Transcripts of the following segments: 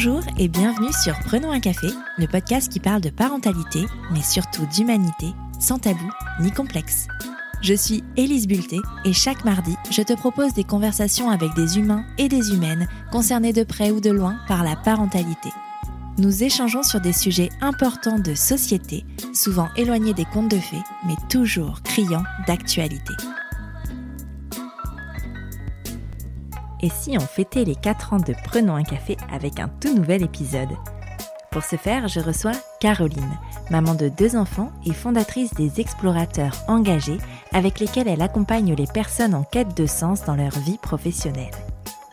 Bonjour et bienvenue sur Prenons un café, le podcast qui parle de parentalité, mais surtout d'humanité, sans tabou ni complexe. Je suis Élise Bulté et chaque mardi, je te propose des conversations avec des humains et des humaines concernés de près ou de loin par la parentalité. Nous échangeons sur des sujets importants de société, souvent éloignés des contes de fées, mais toujours criants d'actualité. Et si on fêtait les 4 ans de Prenons un café avec un tout nouvel épisode? Pour ce faire, je reçois Caroline, maman de deux enfants et fondatrice des Explorateurs engagés avec lesquels elle accompagne les personnes en quête de sens dans leur vie professionnelle.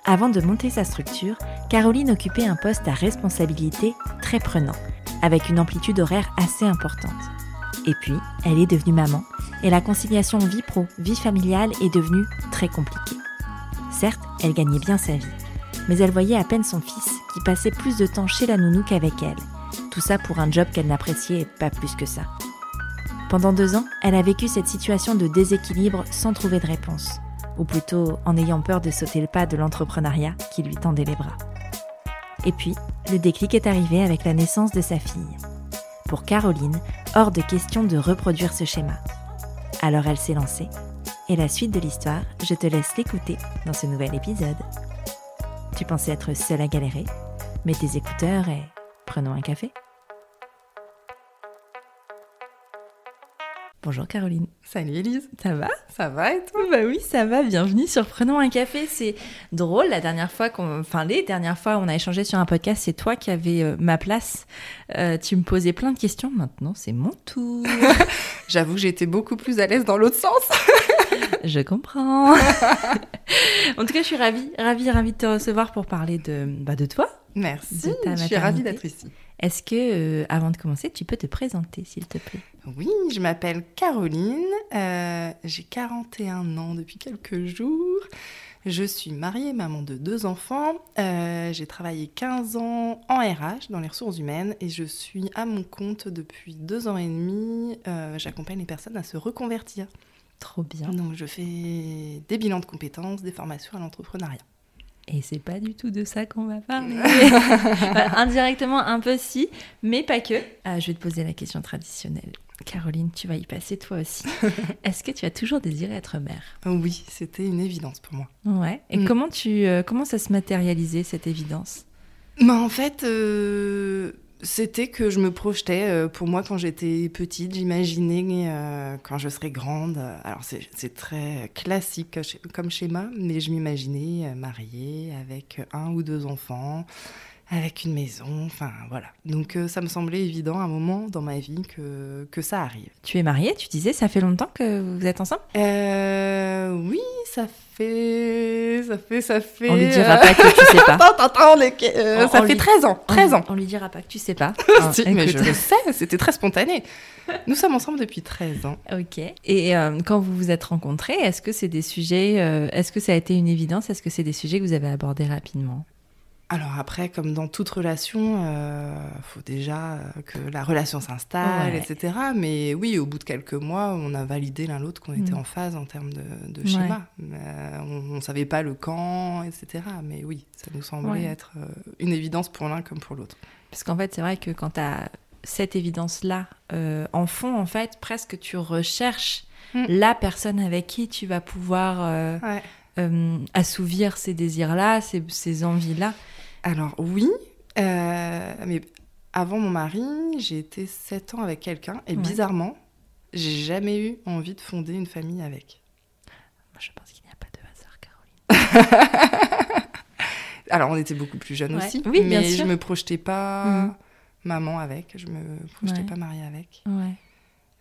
Avant de monter sa structure, Caroline occupait un poste à responsabilité très prenant, avec une amplitude horaire assez importante. Et puis, elle est devenue maman, et la conciliation vie pro-vie familiale est devenue très compliquée. Certes, elle gagnait bien sa vie, mais elle voyait à peine son fils, qui passait plus de temps chez la nounou qu'avec elle. Tout ça pour un job qu'elle n'appréciait pas plus que ça. Pendant deux ans, elle a vécu cette situation de déséquilibre sans trouver de réponse, ou plutôt en ayant peur de sauter le pas de l'entrepreneuriat qui lui tendait les bras. Et puis, le déclic est arrivé avec la naissance de sa fille. Pour Caroline, hors de question de reproduire ce schéma. Alors elle s'est lancée et la suite de l'histoire, je te laisse l'écouter dans ce nouvel épisode. Tu pensais être seule à galérer Mets tes écouteurs et prenons un café. Bonjour Caroline. Salut Elise. Ça va? Ça va et toi? Bah oui, ça va. Bienvenue sur Prenons un café. C'est drôle, la dernière fois qu'on... Enfin, les dernières fois on a échangé sur un podcast, c'est toi qui avais euh, ma place. Euh, tu me posais plein de questions. Maintenant, c'est mon tour. J'avoue que j'étais beaucoup plus à l'aise dans l'autre sens. Je comprends. en tout cas, je suis ravie, ravie, ravie de te recevoir pour parler de, bah, de toi. Merci. je suis ravie d'être ici. Est-ce que, euh, avant de commencer, tu peux te présenter, s'il te plaît? Oui, je m'appelle Caroline. Euh, j'ai 41 ans depuis quelques jours. Je suis mariée, maman de deux enfants. Euh, j'ai travaillé 15 ans en RH, dans les ressources humaines, et je suis à mon compte depuis deux ans et demi. J'accompagne les personnes à se reconvertir. Trop bien. Donc, je fais des bilans de compétences, des formations à l'entrepreneuriat. Et c'est pas du tout de ça qu'on va parler. indirectement, un peu si, mais pas que. Ah, je vais te poser la question traditionnelle. Caroline, tu vas y passer toi aussi. Est-ce que tu as toujours désiré être mère? Oui, c'était une évidence pour moi. Ouais. Et mm. comment tu euh, comment ça se matérialisait cette évidence? Bah, en fait, euh, c'était que je me projetais, euh, pour moi, quand j'étais petite, j'imaginais euh, quand je serais grande. Alors, c'est très classique comme schéma, mais je m'imaginais euh, mariée avec un ou deux enfants, avec une maison, enfin voilà. Donc ça me semblait évident à un moment dans ma vie que, que ça arrive. Tu es mariée, tu disais, ça fait longtemps que vous êtes ensemble? Oui, ça fait... Ça fait, ça fait... On lui dira pas que tu sais pas. attends, attends, euh, ça fait 13 ans, 13 ans. On lui dira pas que tu sais pas. si, mais je le sais, c'était très spontané. Nous sommes ensemble depuis 13 ans. Ok. Et euh, quand vous vous êtes rencontrés, est-ce que c'est des sujets... Euh, est-ce que ça a été une évidence? Est-ce que c'est des sujets que vous avez abordés rapidement? Alors après, comme dans toute relation, il euh, faut déjà euh, que la relation s'installe, etc. Mais oui, au bout de quelques mois, on a validé l'un l'autre qu'on était mm. en phase en termes de, schéma. Euh, on ne savait pas le quand, etc. Mais oui, ça nous semblait être une évidence pour l'un comme pour l'autre. Parce qu'en fait, c'est vrai que quand tu as cette évidence-là en fond, en fait, presque tu recherches mm. la personne avec qui tu vas pouvoir assouvir ces désirs-là, ces, ces envies-là. Alors oui, euh, mais avant mon mari, j'ai été 7 ans avec quelqu'un et bizarrement, j'ai jamais eu envie de fonder une famille avec. Moi, je pense qu'il n'y a pas de hasard, Caroline. Alors, on était beaucoup plus jeunes aussi, oui, mais je me projetais pas mm. maman avec, je me projetais pas mariée avec. Ouais.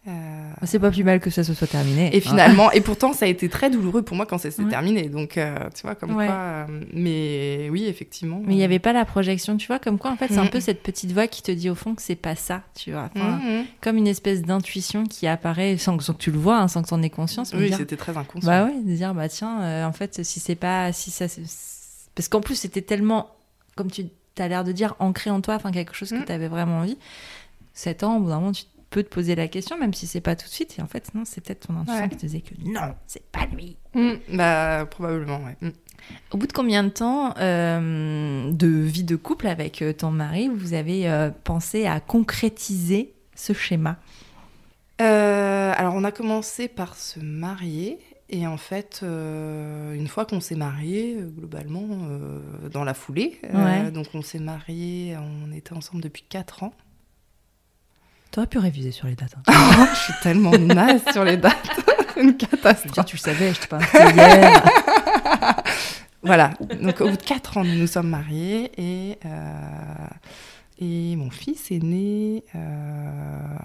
Euh, c'est pas plus mal que ça se soit terminé. Et finalement, et pourtant, ça a été très douloureux pour moi quand ça s'est terminé. Donc, euh, tu vois, comme quoi. Euh, mais oui, effectivement. Mais il n'y avait pas la projection, tu vois, comme quoi, en fait, c'est un peu cette petite voix qui te dit au fond que c'est pas ça, tu vois. Mm-hmm. Comme une espèce d'intuition qui apparaît sans que, tu le vois, hein, sans que tu en aies conscience. Oui, c'était très inconscient. Bah oui, de dire, bah tiens, en fait, si c'est pas. Si ça, Parce qu'en plus, c'était tellement, comme tu as l'air de dire, ancré en toi, enfin, quelque chose que mm. tu avais vraiment envie. 7 ans, au bout d'un moment, tu peux te poser la question, même si c'est pas tout de suite. Et en fait, non, c'est peut-être ton intuition Ouais. qui te disait que non, c'est pas lui. Mm, bah, probablement, ouais. Mm. Au bout de combien de temps euh, de vie de couple avec euh, ton mari, vous avez euh, pensé à concrétiser ce schéma? Euh, alors, on a commencé par se marier. Et en fait, une fois qu'on s'est marié, globalement, dans la foulée, Ouais. donc on s'est marié, on était ensemble depuis 4 ans. T'aurais pu réviser sur les dates. hein. Je suis tellement naze sur les dates. C'est une catastrophe. tu le savais, je t'ai pas invité hier. Voilà, donc au bout de 4 ans, nous nous sommes mariés et, euh, et mon fils est né euh,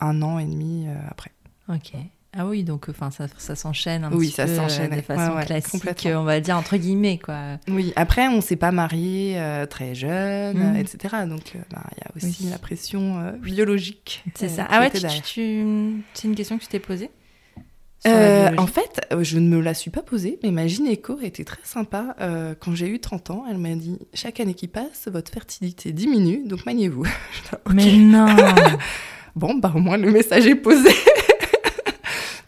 un an et demi euh, après. ok. Ah oui, donc enfin ça, ça s'enchaîne un Oui, petit ça peu euh, s'enchaîne, de façon ouais, classique, complètement. on va dire entre guillemets quoi. Oui, après, on s'est pas mariés euh, très jeune, euh, etc. Donc, euh, bah, il y a aussi Oui. la pression euh, biologique. C'est euh, ça. Ah ouais, tu, tu- c'est une question que tu t'es posée Euh, en fait, euh, je ne me la suis pas posée, mais ma gynéco était très sympa. Euh, quand j'ai eu 30 ans, elle m'a dit Chaque année qui passe, votre fertilité diminue, donc maniez-vous. Mais non Bon, bah au moins le message est posé.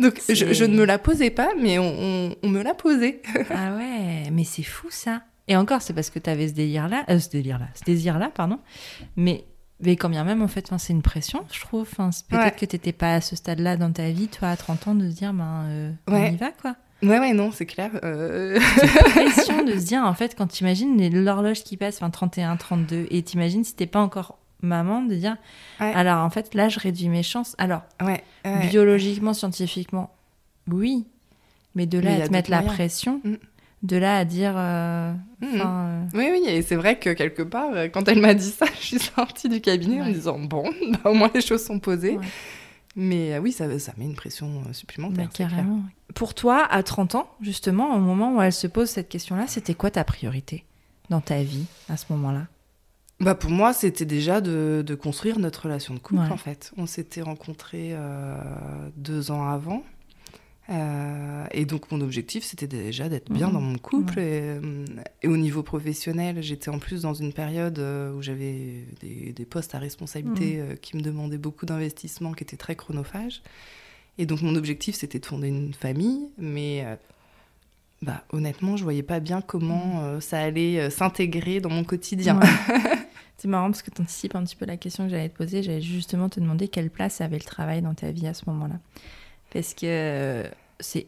donc je, ne me la posais pas, mais on, on- on me l'a posé. Ah ouais, mais c'est fou ça. Et encore, c'est parce que tu avais ce délire-là, euh, ce délire-là, ce désir-là, pardon. Mais, mais quand bien même, en fait, c'est une pression, je trouve. Peut-être Ouais. que tu n'étais pas à ce stade-là dans ta vie, toi, à 30 ans, de se dire, ben, euh, on y va, quoi. Ouais, ouais, non, c'est clair. Euh, pression de se dire, en fait, quand tu imagines l'horloge qui passe, enfin, 31, 32, et t'imagines si t'es pas encore maman, de dire, Ouais. alors, en fait, là, je réduis mes chances. Alors, ouais, ouais. biologiquement, scientifiquement, oui. Mais de là Mais à te mettre la moyens. pression, Mm. de là à dire, euh, Mhm. enfin, euh, Oui, oui, et c'est vrai que quelque part, euh, quand elle m'a dit ça, je suis sortie du cabinet en me disant Bon, bah, au moins les choses sont posées. Mais euh, oui, ça, ça met une pression supplémentaire. Bah, carrément. Pour toi, à 30 ans, justement, au moment où elle se pose cette question-là, c'était quoi ta priorité dans ta vie à ce moment-là? Bah pour moi, c'était déjà de, de construire notre relation de couple, Ouais. en fait. On s'était rencontrés euh, deux ans avant. Euh, et donc, mon objectif, c'était déjà d'être bien Mhm. dans mon couple. Et, euh, et au niveau professionnel, j'étais en plus dans une période où j'avais des, des postes à responsabilité Mhm. qui me demandaient beaucoup d'investissement, qui étaient très chronophages. Et donc, mon objectif, c'était de fonder une famille. Mais bah, honnêtement, je voyais pas bien comment euh, ça allait euh, s'intégrer dans mon quotidien. Ouais. C'est marrant parce que tu anticipes un petit peu la question que j'allais te poser. J'allais justement te demander quelle place avait le travail dans ta vie à ce moment-là. Parce que euh, c'est.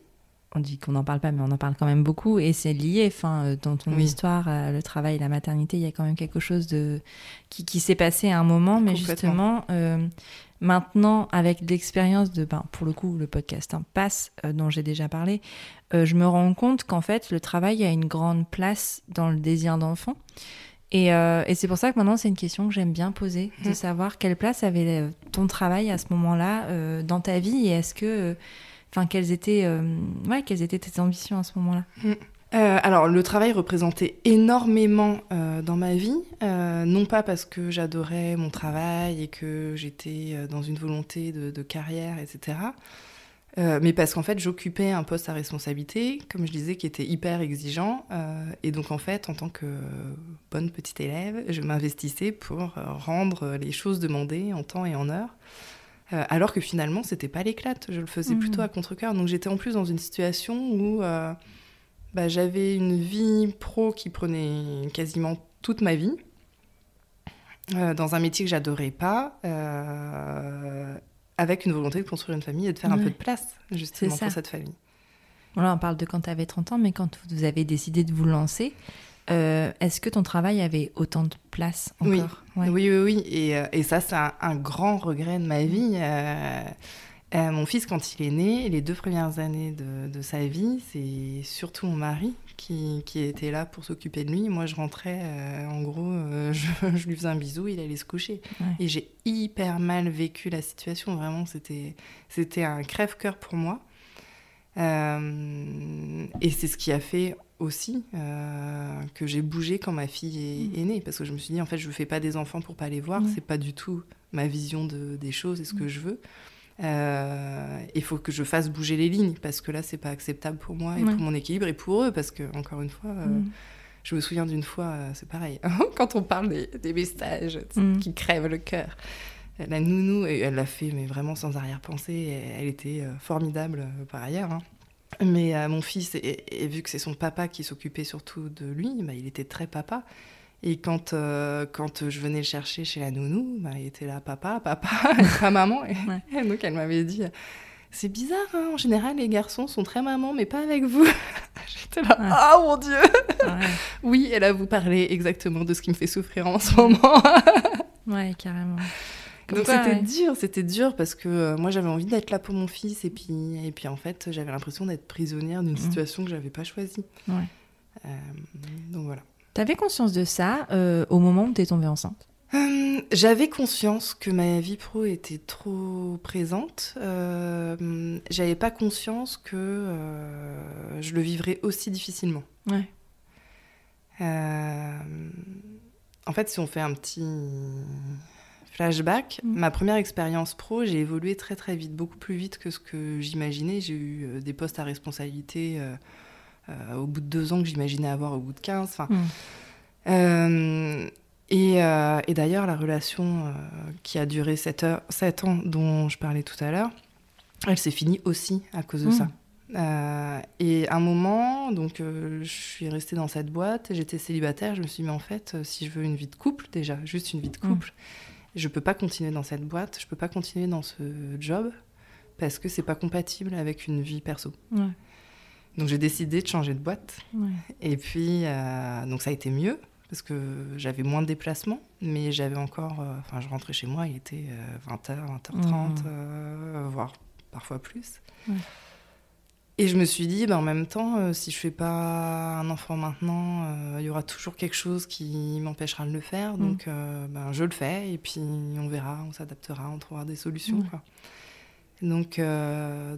On dit qu'on n'en parle pas, mais on en parle quand même beaucoup. Et c'est lié, enfin, dans ton Oui. histoire, le travail, la maternité, il y a quand même quelque chose de qui, qui s'est passé à un moment. Mais justement, maintenant, avec l'expérience de, ben, pour le coup, le podcast hein, passe, euh, dont j'ai déjà parlé, euh, je me rends compte qu'en fait, le travail a une grande place dans le désir d'enfant. Et, euh, et c'est pour ça que maintenant, c'est une question que j'aime bien poser, de Mhm. savoir quelle place avait ton travail à ce moment-là dans ta vie et est-ce que, enfin, quelles étaient, ouais, quelles étaient tes ambitions à ce moment-là? Euh, alors, le travail représentait énormément euh, dans ma vie, euh, non pas parce que j'adorais mon travail et que j'étais dans une volonté de, de carrière, etc., mais parce qu'en fait, j'occupais un poste à responsabilité, comme je disais, qui était hyper exigeant. et donc, en fait, en tant que bonne petite élève, je m'investissais pour rendre les choses demandées en temps et en heure. Alors que finalement, c'était pas l'éclate. Je le faisais plutôt à contre-cœur. Donc, j'étais en plus dans une situation où euh, bah, j'avais une vie pro qui prenait quasiment toute ma vie, euh, dans un métier que j'adorais pas, euh, avec une volonté de construire une famille et de faire un peu de place, justement, pour cette famille. Bon, Là, on parle de quand tu avais 30 ans, mais quand vous avez décidé de vous lancer, euh, est-ce que ton travail avait autant de place encore? Oui. Ouais. Oui, oui, oui. Et, et ça, c'est un, un grand regret de ma vie. Euh, mon fils, quand il est né, les deux premières années de, de sa vie, c'est surtout mon mari qui, qui était là pour s'occuper de lui. Moi, je rentrais, euh, en gros, euh, je, je lui faisais un bisou, il allait se coucher. Ouais. Et j'ai hyper mal vécu la situation. Vraiment, c'était c'était un crève-cœur pour moi. Et c'est ce qui a fait aussi que j'ai bougé quand ma fille est, est née. Parce que je me suis dit, en fait, je ne fais pas des enfants pour pas les voir. Mm. C'est pas du tout ma vision de, des choses et ce que je veux. Euh, Il faut que je fasse bouger les lignes parce que là, c'est pas acceptable pour moi et Ouais. pour mon équilibre et pour eux. Parce que, encore une fois, euh, Mm. je me souviens d'une fois, euh, c'est pareil, quand on parle des, des messages Mm. qui crèvent le cœur. la nounou, et elle l'a fait, mais vraiment sans arrière-pensée. Elle était formidable par ailleurs. Hein. Mais mon fils, et, vu que c'est son papa qui s'occupait surtout de lui, bah, il était très papa. Et quand, quand je venais le chercher chez la nounou, bah, il était là, papa, papa, pas maman. Et, donc elle m'avait dit, c'est bizarre, hein, en général, les garçons sont très mamans, mais pas avec vous. J'étais là, oh mon Dieu Oui, elle a vous parlé exactement de ce qui me fait souffrir en ce moment. ouais, carrément. Donc c'était dur, c'était dur parce que euh, moi j'avais envie d'être là pour mon fils et puis, et puis en fait j'avais l'impression d'être prisonnière d'une mmh. situation que j'avais pas choisie. Ouais. Euh, donc voilà. T'avais conscience de ça euh, au moment où t'es tombée enceinte? Euh, j'avais conscience que ma vie pro était trop présente. Euh, j'avais pas conscience que euh, je le vivrais aussi difficilement. Ouais. Euh, en fait, si on fait un petit flashback, mm. ma première expérience pro, j'ai évolué très très vite, beaucoup plus vite que ce que j'imaginais. J'ai eu des postes à responsabilité au bout de deux ans que j'imaginais avoir au bout de 15. Enfin, mm. Euh, et, d'ailleurs, la relation euh, qui a duré 7, ans, dont je parlais tout à l'heure, elle s'est finie aussi à cause de mmh. ça. Euh, et à un moment, donc, je suis restée dans cette boîte, j'étais célibataire, je me suis dit, mais en fait, si je veux une vie de couple, déjà, juste une vie de mmh. couple, je peux pas continuer dans cette boîte, je peux pas continuer dans ce job, parce que c'est pas compatible avec une vie perso. Donc j'ai décidé de changer de boîte. Et puis, donc ça a été mieux parce que j'avais moins de déplacements, mais j'avais encore. Euh, enfin, je rentrais chez moi, il était 20h, euh, 20h30, mmh. euh, voire parfois plus. Et je me suis dit, ben, en même temps, si je fais pas un enfant maintenant, il y aura toujours quelque chose qui m'empêchera de le faire. Mmh. Donc, ben, je le fais et puis on verra, on s'adaptera, on trouvera des solutions. Quoi. Donc,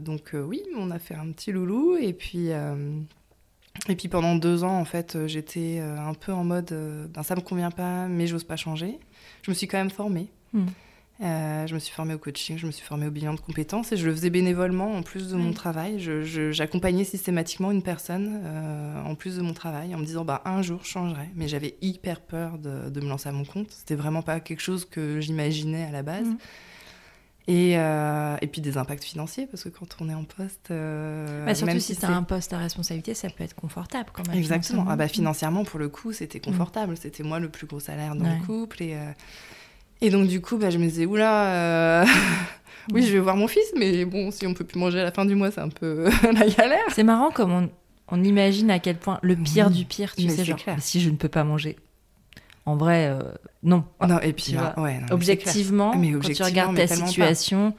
donc oui, on a fait un petit loulou et puis. Et puis pendant deux ans, en fait, euh, j'étais euh, un peu en mode euh, ben, ça me convient pas, mais j'ose pas changer. Je me suis quand même formée. Hmm. je me suis formée au coaching, je me suis formée au bilan de compétences et je le faisais bénévolement en plus de mon travail. J'accompagnais systématiquement une personne en plus de mon travail en me disant bah, un jour je changerai. Mais j'avais hyper peur de, de, me lancer à mon compte. C'était vraiment pas quelque chose que j'imaginais à la base. Hmm. Et, euh, et, puis des impacts financiers, parce que quand on est en poste. Euh, bah, surtout si, tu as un poste à responsabilité, ça peut être confortable quand même. Exactement. Ah bah, financièrement, pour le coup, c'était mm. confortable. C'était moi le plus gros salaire dans le couple. Et, euh, et donc, du coup, bah, je me disais, oula, oui, je vais voir mon fils, mais bon, si on peut plus manger à la fin du mois, c'est un peu la galère. C'est marrant comme on, on, imagine à quel point le pire du pire, tu sais, genre, si je ne peux pas manger, en vrai, euh, non. Non, et puis, objectivement, quand tu regardes ta situation,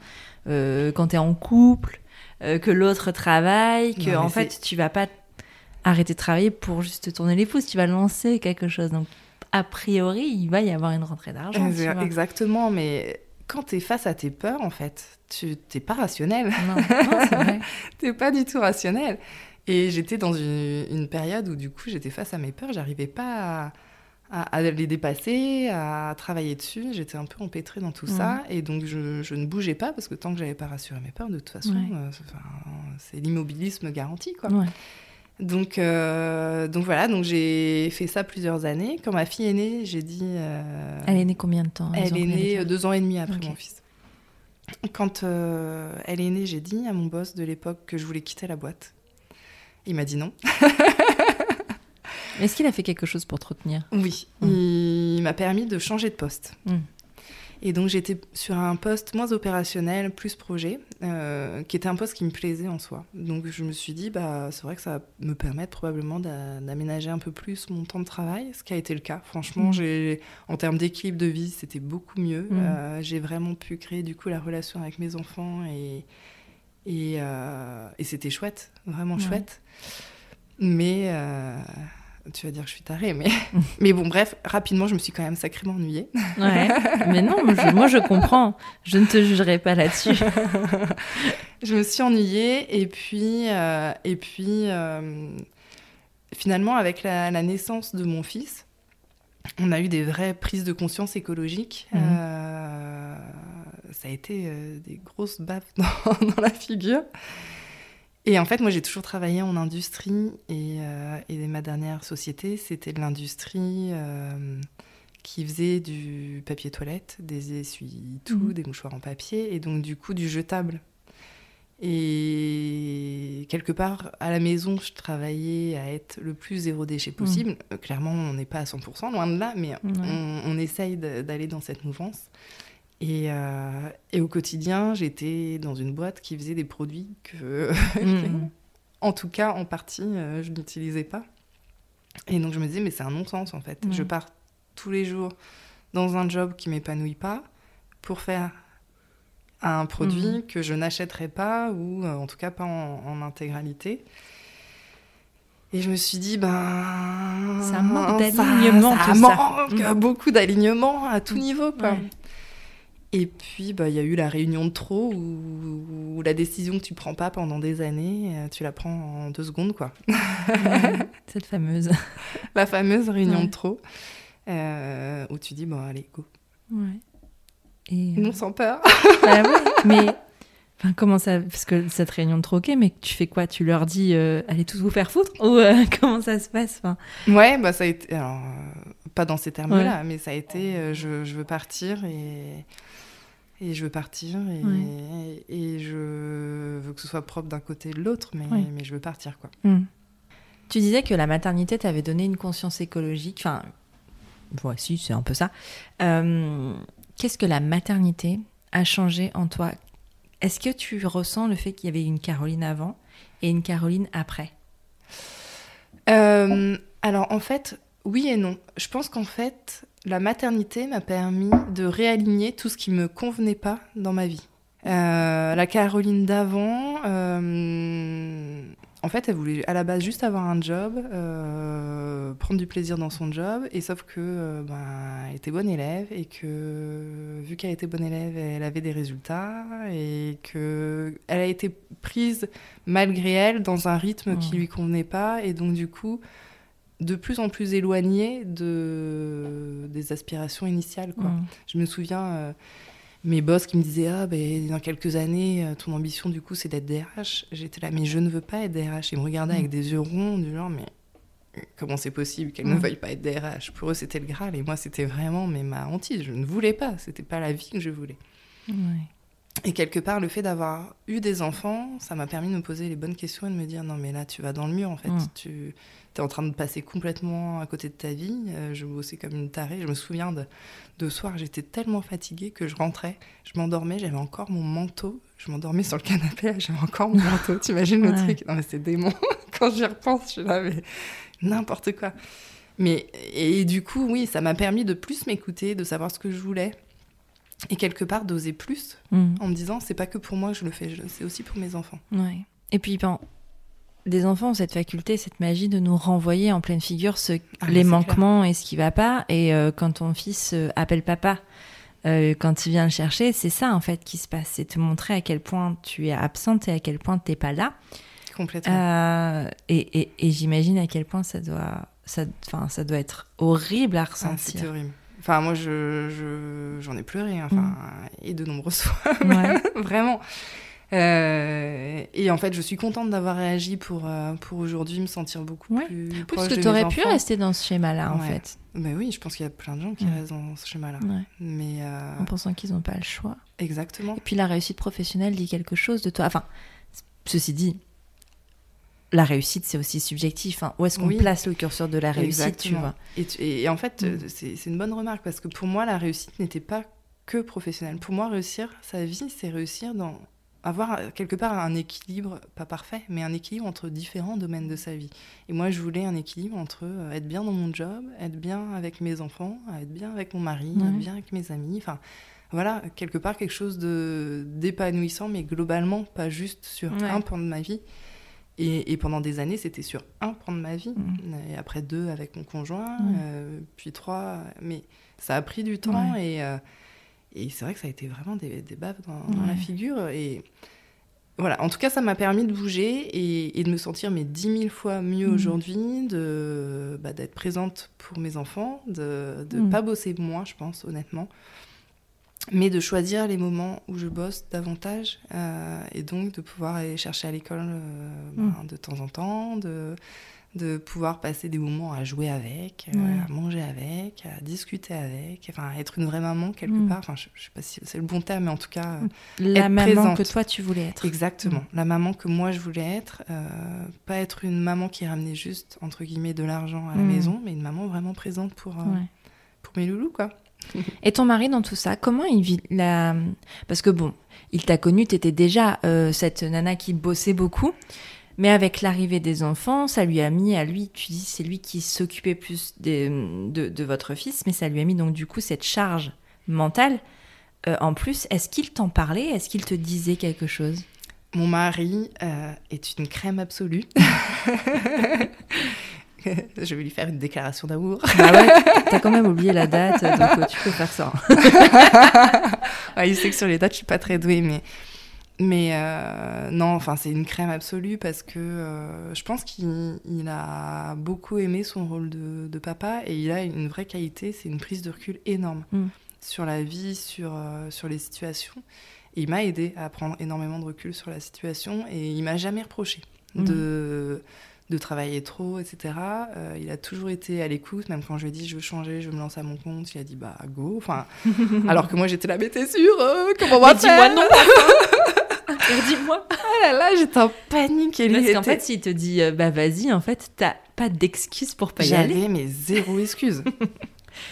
euh, quand tu es en couple, euh, que l'autre travaille, que en fait, tu vas pas arrêter de travailler pour juste tourner les pouces, tu vas lancer quelque chose. Donc, a priori, il va y avoir une rentrée d'argent. Exactement, mais quand tu es face à tes peurs, en fait, tu t'es pas rationnel. Non, non c'est pas du tout rationnel. Et j'étais dans une, une, période où, du coup, j'étais face à mes peurs, j'arrivais pas à à, les dépasser, à travailler dessus. J'étais un peu empêtrée dans tout ça. Et donc, je, ne bougeais pas parce que tant que j'avais pas rassuré mes peurs, de toute façon, euh, c'est l'immobilisme garanti. Quoi. Donc, euh, donc voilà, donc j'ai fait ça plusieurs années. Quand ma fille est née, j'ai dit. Euh, elle est née combien de temps Elle est née deux ans et demi après mon fils. Quand elle est née, j'ai dit à mon boss de l'époque que je voulais quitter la boîte. Il m'a dit non. Est-ce qu'il a fait quelque chose pour te retenir Oui, mm. il m'a permis de changer de poste. Mm. Et donc j'étais sur un poste moins opérationnel, plus projet, euh, qui était un poste qui me plaisait en soi. Donc je me suis dit, bah, c'est vrai que ça va me permettre probablement d'aménager un peu plus mon temps de travail, ce qui a été le cas. Franchement, mm. j'ai, en termes d'équilibre de vie, c'était beaucoup mieux. Euh, j'ai vraiment pu créer du coup la relation avec mes enfants et, et, euh, et c'était chouette, vraiment chouette. Mais tu vas dire que je suis tarée, mais, mais bon, bref, rapidement, je me suis quand même sacrément ennuyée. Ouais, mais non, moi je comprends. Je ne te jugerai pas là-dessus. je me suis ennuyée, et puis, euh, et puis euh, finalement, avec la, naissance de mon fils, on a eu des vraies prises de conscience écologiques. Mhm. Euh, ça a été des grosses baffes dans, dans la figure. Et en fait, moi, j'ai toujours travaillé en industrie et, euh, et ma dernière société, c'était de l'industrie euh, qui faisait du papier toilette, des essuie-tout, Mhm. des mouchoirs en papier, et donc du coup du jetable. Et quelque part, à la maison, je travaillais à être le plus zéro déchet possible. Euh, Clairement, on n'est pas à 100%, loin de là, mais on, on essaye d'aller dans cette mouvance. Et, euh, et au quotidien, j'étais dans une boîte qui faisait des produits que, Mm. en tout cas, en partie, euh, je n'utilisais pas. Et donc je me disais, mais c'est un non-sens en fait. Je pars tous les jours dans un job qui m'épanouit pas pour faire un produit Mhm. que je n'achèterai pas ou euh, en tout cas pas en, en intégralité. Et je me suis dit, ben. Ça manque d'alignement, Ça, ça. manque beaucoup d'alignement à tout niveau, quoi. Ouais. Et puis, bah, il y a eu la réunion de trop où, où la décision que tu prends pas pendant des années, euh, tu la prends en deux secondes, quoi. Cette fameuse. La fameuse réunion Ouais. de trop euh, où tu dis, bon, allez, go. Ouais. Et, euh, Non, sans peur. bah ouais, mais enfin, comment ça Parce que cette réunion de troquet, mais tu fais quoi? Tu leur dis euh, allez tous vous faire foutre Ou euh, comment ça se passe? Enfin, Ouais, bah, ça a été. Alors, pas dans ces termes-là, mais ça a été, euh, je, je veux partir et. Et je veux partir et, Ouais. et je veux que ce soit propre d'un côté et de l'autre, mais, Ouais. mais je veux partir, quoi. Hmm. Tu disais que la maternité t'avait donné une conscience écologique. Enfin, voici, c'est un peu ça. Euh, Qu'est-ce que la maternité a changé en toi? Est-ce que tu ressens le fait qu'il y avait une Caroline avant et une Caroline après? Euh, alors en fait, oui et non. Je pense qu'en fait, la maternité m'a permis de réaligner tout ce qui me convenait pas dans ma vie. Euh, la Caroline d'avant, euh, en fait, elle voulait à la base juste avoir un job, euh, prendre du plaisir dans son job, et sauf que ben, elle était bonne élève et que vu qu'elle était bonne élève, elle avait des résultats et que elle a été prise malgré elle dans un rythme qui Ouais. lui convenait pas et donc du coup de plus en plus éloignée de des aspirations initiales quoi. Hmm. Je me souviens euh, mes boss qui me disaient ah ben dans quelques années euh, ton ambition du coup c'est d'être DRH. J'étais là mais je ne veux pas être DRH. Ils me regardaient Mm. avec des yeux ronds du genre mais comment c'est possible qu'elle ne Mm. veuille pas être DRH Pour eux c'était le Graal et moi c'était vraiment mais ma hantise. Je ne voulais pas. C'était pas la vie que je voulais. Ouais. Et quelque part, le fait d'avoir eu des enfants, ça m'a permis de me poser les bonnes questions et de me dire non, mais là, tu vas dans le mur en fait. Mm. Tu es en train de passer complètement à côté de ta vie. Euh, je bossais comme une tarée. Je me souviens de, de soir, j'étais tellement fatiguée que je rentrais, je m'endormais, j'avais encore mon manteau. Je m'endormais sur le canapé, j'avais encore mon manteau. T'imagines le Ouais. truc? Non, mais c'est démon. Quand j'y repense, je suis là, mais n'importe quoi. Mais, et du coup, oui, ça m'a permis de plus m'écouter, de savoir ce que je voulais. Et quelque part, d'oser plus Hmm. en me disant c'est pas que pour moi que je le fais, c'est aussi pour mes enfants. Ouais. Et puis, ben, les enfants ont cette faculté, cette magie de nous renvoyer en pleine figure ce, Ah, les c'est manquements et ce qui va pas. Et euh, quand ton fils euh, appelle papa, euh, quand il vient le chercher, c'est ça en fait qui se passe. C'est te montrer à quel point tu es absente et à quel point t'es pas là. Complètement. Et et, et j'imagine à quel point ça doit, ça, ça doit être horrible à Ah, c'était ressentir. horrible. Enfin, moi, je, je- j'en ai pleuré, hein, enfin, et de nombreuses fois, Ouais. vraiment. Euh, et en fait, je suis contente d'avoir réagi pour, euh, pour aujourd'hui me sentir beaucoup Ouais. plus Oui, parce que tu aurais pu rester dans ce schéma-là en fait, Mais oui, je pense qu'il y a plein de gens qui restent dans ce schéma-là. Mais euh, en pensant qu'ils n'ont pas le choix. exactement. Et puis la réussite professionnelle dit quelque chose de toi. Enfin, ceci dit, la réussite, c'est aussi subjectif. hein. Où est-ce qu'on Oui. place le curseur de la réussite, tu vois? Et, en fait, Mm. euh, c'est une bonne remarque parce que pour moi, la réussite n'était pas que professionnelle. Pour moi, réussir sa vie, c'est réussir dans avoir euh, quelque part un équilibre, pas parfait, mais un équilibre entre différents domaines de sa vie. Et moi, je voulais un équilibre entre euh, être bien dans mon job, être bien avec mes enfants, être bien avec mon mari, être bien avec mes amis. Enfin, voilà, quelque part quelque chose de d'épanouissant, mais globalement, pas juste sur Ouais. un point de ma vie. Et, et pendant des années, c'était sur un point de ma vie. Mm. Et après deux avec mon conjoint, Ouais. euh, puis trois. Mais ça a pris du temps et, euh, et c'est vrai que ça a été vraiment des, des baves dans, dans la figure. Et voilà, en tout cas, ça m'a permis de bouger et, et de me sentir mais dix mille fois mieux Mm. aujourd'hui, de bah, d'être présente pour mes enfants, de ne Mm. pas bosser moins, je pense, honnêtement. Mais de choisir les moments où je bosse davantage euh, et donc de pouvoir aller chercher à l'école euh, Mm. ben, de temps en temps, de, de pouvoir passer des moments à jouer avec, euh, à manger avec, à discuter avec, enfin être une vraie maman quelque Mm. part. Enfin, je, sais pas si c'est le bon terme, mais en tout cas, euh, La Être maman présente. que toi tu voulais être. exactement. Mm. La maman que moi je voulais être, pas être une maman qui ramenait juste entre guillemets de l'argent à la Mm. maison, mais une maman vraiment présente pour Ouais. pour mes loulous quoi. Et ton mari dans tout ça, comment il vit la... Parce que bon, il t'a connu, t'étais déjà euh, cette nana qui bossait beaucoup, mais avec l'arrivée des enfants, ça lui a mis à lui, tu dis c'est lui qui s'occupait plus des- de, de votre fils, mais ça lui a mis donc du coup cette charge mentale. Euh, en plus, est-ce qu'il t'en parlait? Est-ce qu'il te disait quelque chose? Mon mari euh, est une crème absolue. je vais lui faire une déclaration d'amour. Bah ouais, t'as quand même oublié la date, donc euh, tu peux faire ça. Ouais, il sait que sur les dates, je suis pas très douée, mais mais euh, non, enfin c'est une crème absolue parce que euh, je pense qu'il il a beaucoup aimé son rôle de, de papa et il a une vraie qualité, c'est une prise de recul énorme Mm. sur la vie, sur euh, sur les situations. Et il m'a aidé à prendre énormément de recul sur la situation et il m'a jamais reproché Mm. de de travailler trop, etc. Euh, il a toujours été à l'écoute, même quand je lui ai dit je veux changer, je veux me lancer à mon compte, il a dit bah go. Enfin, alors que moi j'étais là, mais t'es sûre euh, Comment on va Mais dis-moi non Dis-moi Ah là là, j'étais en panique. Et Parce qu'en était- fait, s'il te dit euh, bah vas-y, en fait, t'as pas d'excuse pour pas y aller. j'avais mais zéro excuse.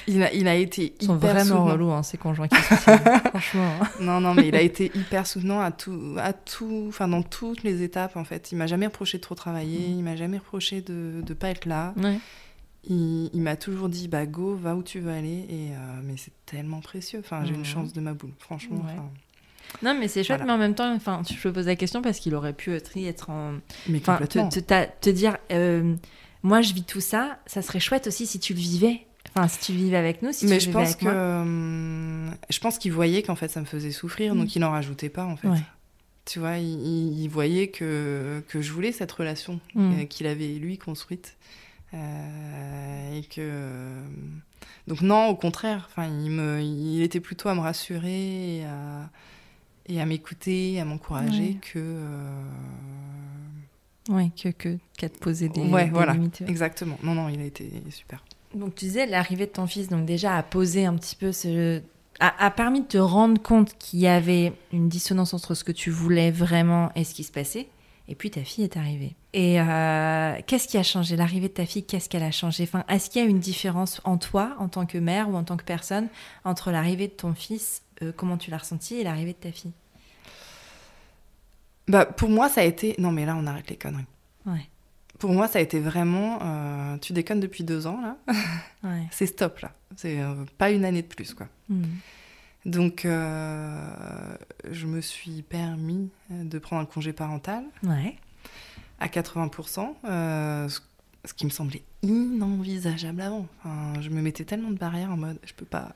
il, a, il a été Ils sont hyper vraiment soutenant. relous, hein, ces conjoints qui. Franchement. hein. Non, non, mais il a été hyper soutenant à tout, à tout, enfin dans toutes les étapes en fait. Il m'a jamais reproché de trop travailler, Mm. il m'a jamais reproché de de pas être là. Ouais. Il, il m'a toujours dit bah go, va où tu veux aller et euh, mais c'est tellement précieux. Enfin, j'ai une chance de ma boule, franchement. Ouais. enfin. Non, mais c'est chouette, Voilà. mais en même temps, enfin, je me pose la question parce qu'il aurait pu être, être en. Mais complètement. te, te- te dire, euh, moi je vis tout ça, ça serait chouette aussi si tu le vivais. Enfin, si tu vivais avec nous, si mais tu je vivais pense avec que moi. hum, je pense qu'il voyait qu'en fait ça me faisait souffrir, Mm. donc il n'en rajoutait pas en fait. Ouais. Tu vois, il, il- voyait que, que je voulais cette relation Mm. euh, qu'il avait lui construite. Euh, et que. Donc, non, au contraire, enfin, il, me, il était plutôt à me rassurer et à, et à m'écouter, à m'encourager Ouais. que. euh, Ouais, que, que, qu'à te poser des, Ouais, des voilà. limites. ouais. Exactement. Non, non, il a été super. Donc tu disais l'arrivée de ton fils, donc déjà a posé un petit peu ce, a, a permis de te rendre compte qu'il y avait une dissonance entre ce que tu voulais vraiment et ce qui se passait. Et puis ta fille est arrivée. Et euh, qu'est-ce qui a changé? L'arrivée de ta fille, qu'est-ce qu'elle a changé? Enfin, est-ce qu'il y a une différence en toi, en tant que mère ou en tant que personne, entre l'arrivée de ton fils, euh, comment tu l'as ressenti, et l'arrivée de ta fille? Bah, pour moi, ça a été. Non, mais là, on arrête les conneries. Ouais, Pour moi, ça a été vraiment. euh, tu déconnes depuis deux ans, là. ouais. C'est stop, là. C'est euh, pas une année de plus, quoi. Hmm. Donc, euh, je me suis permis de prendre un congé parental Ouais. à 80%, euh, ce, ce qui me semblait inenvisageable avant. Enfin, je me mettais tellement de barrières en mode je peux pas,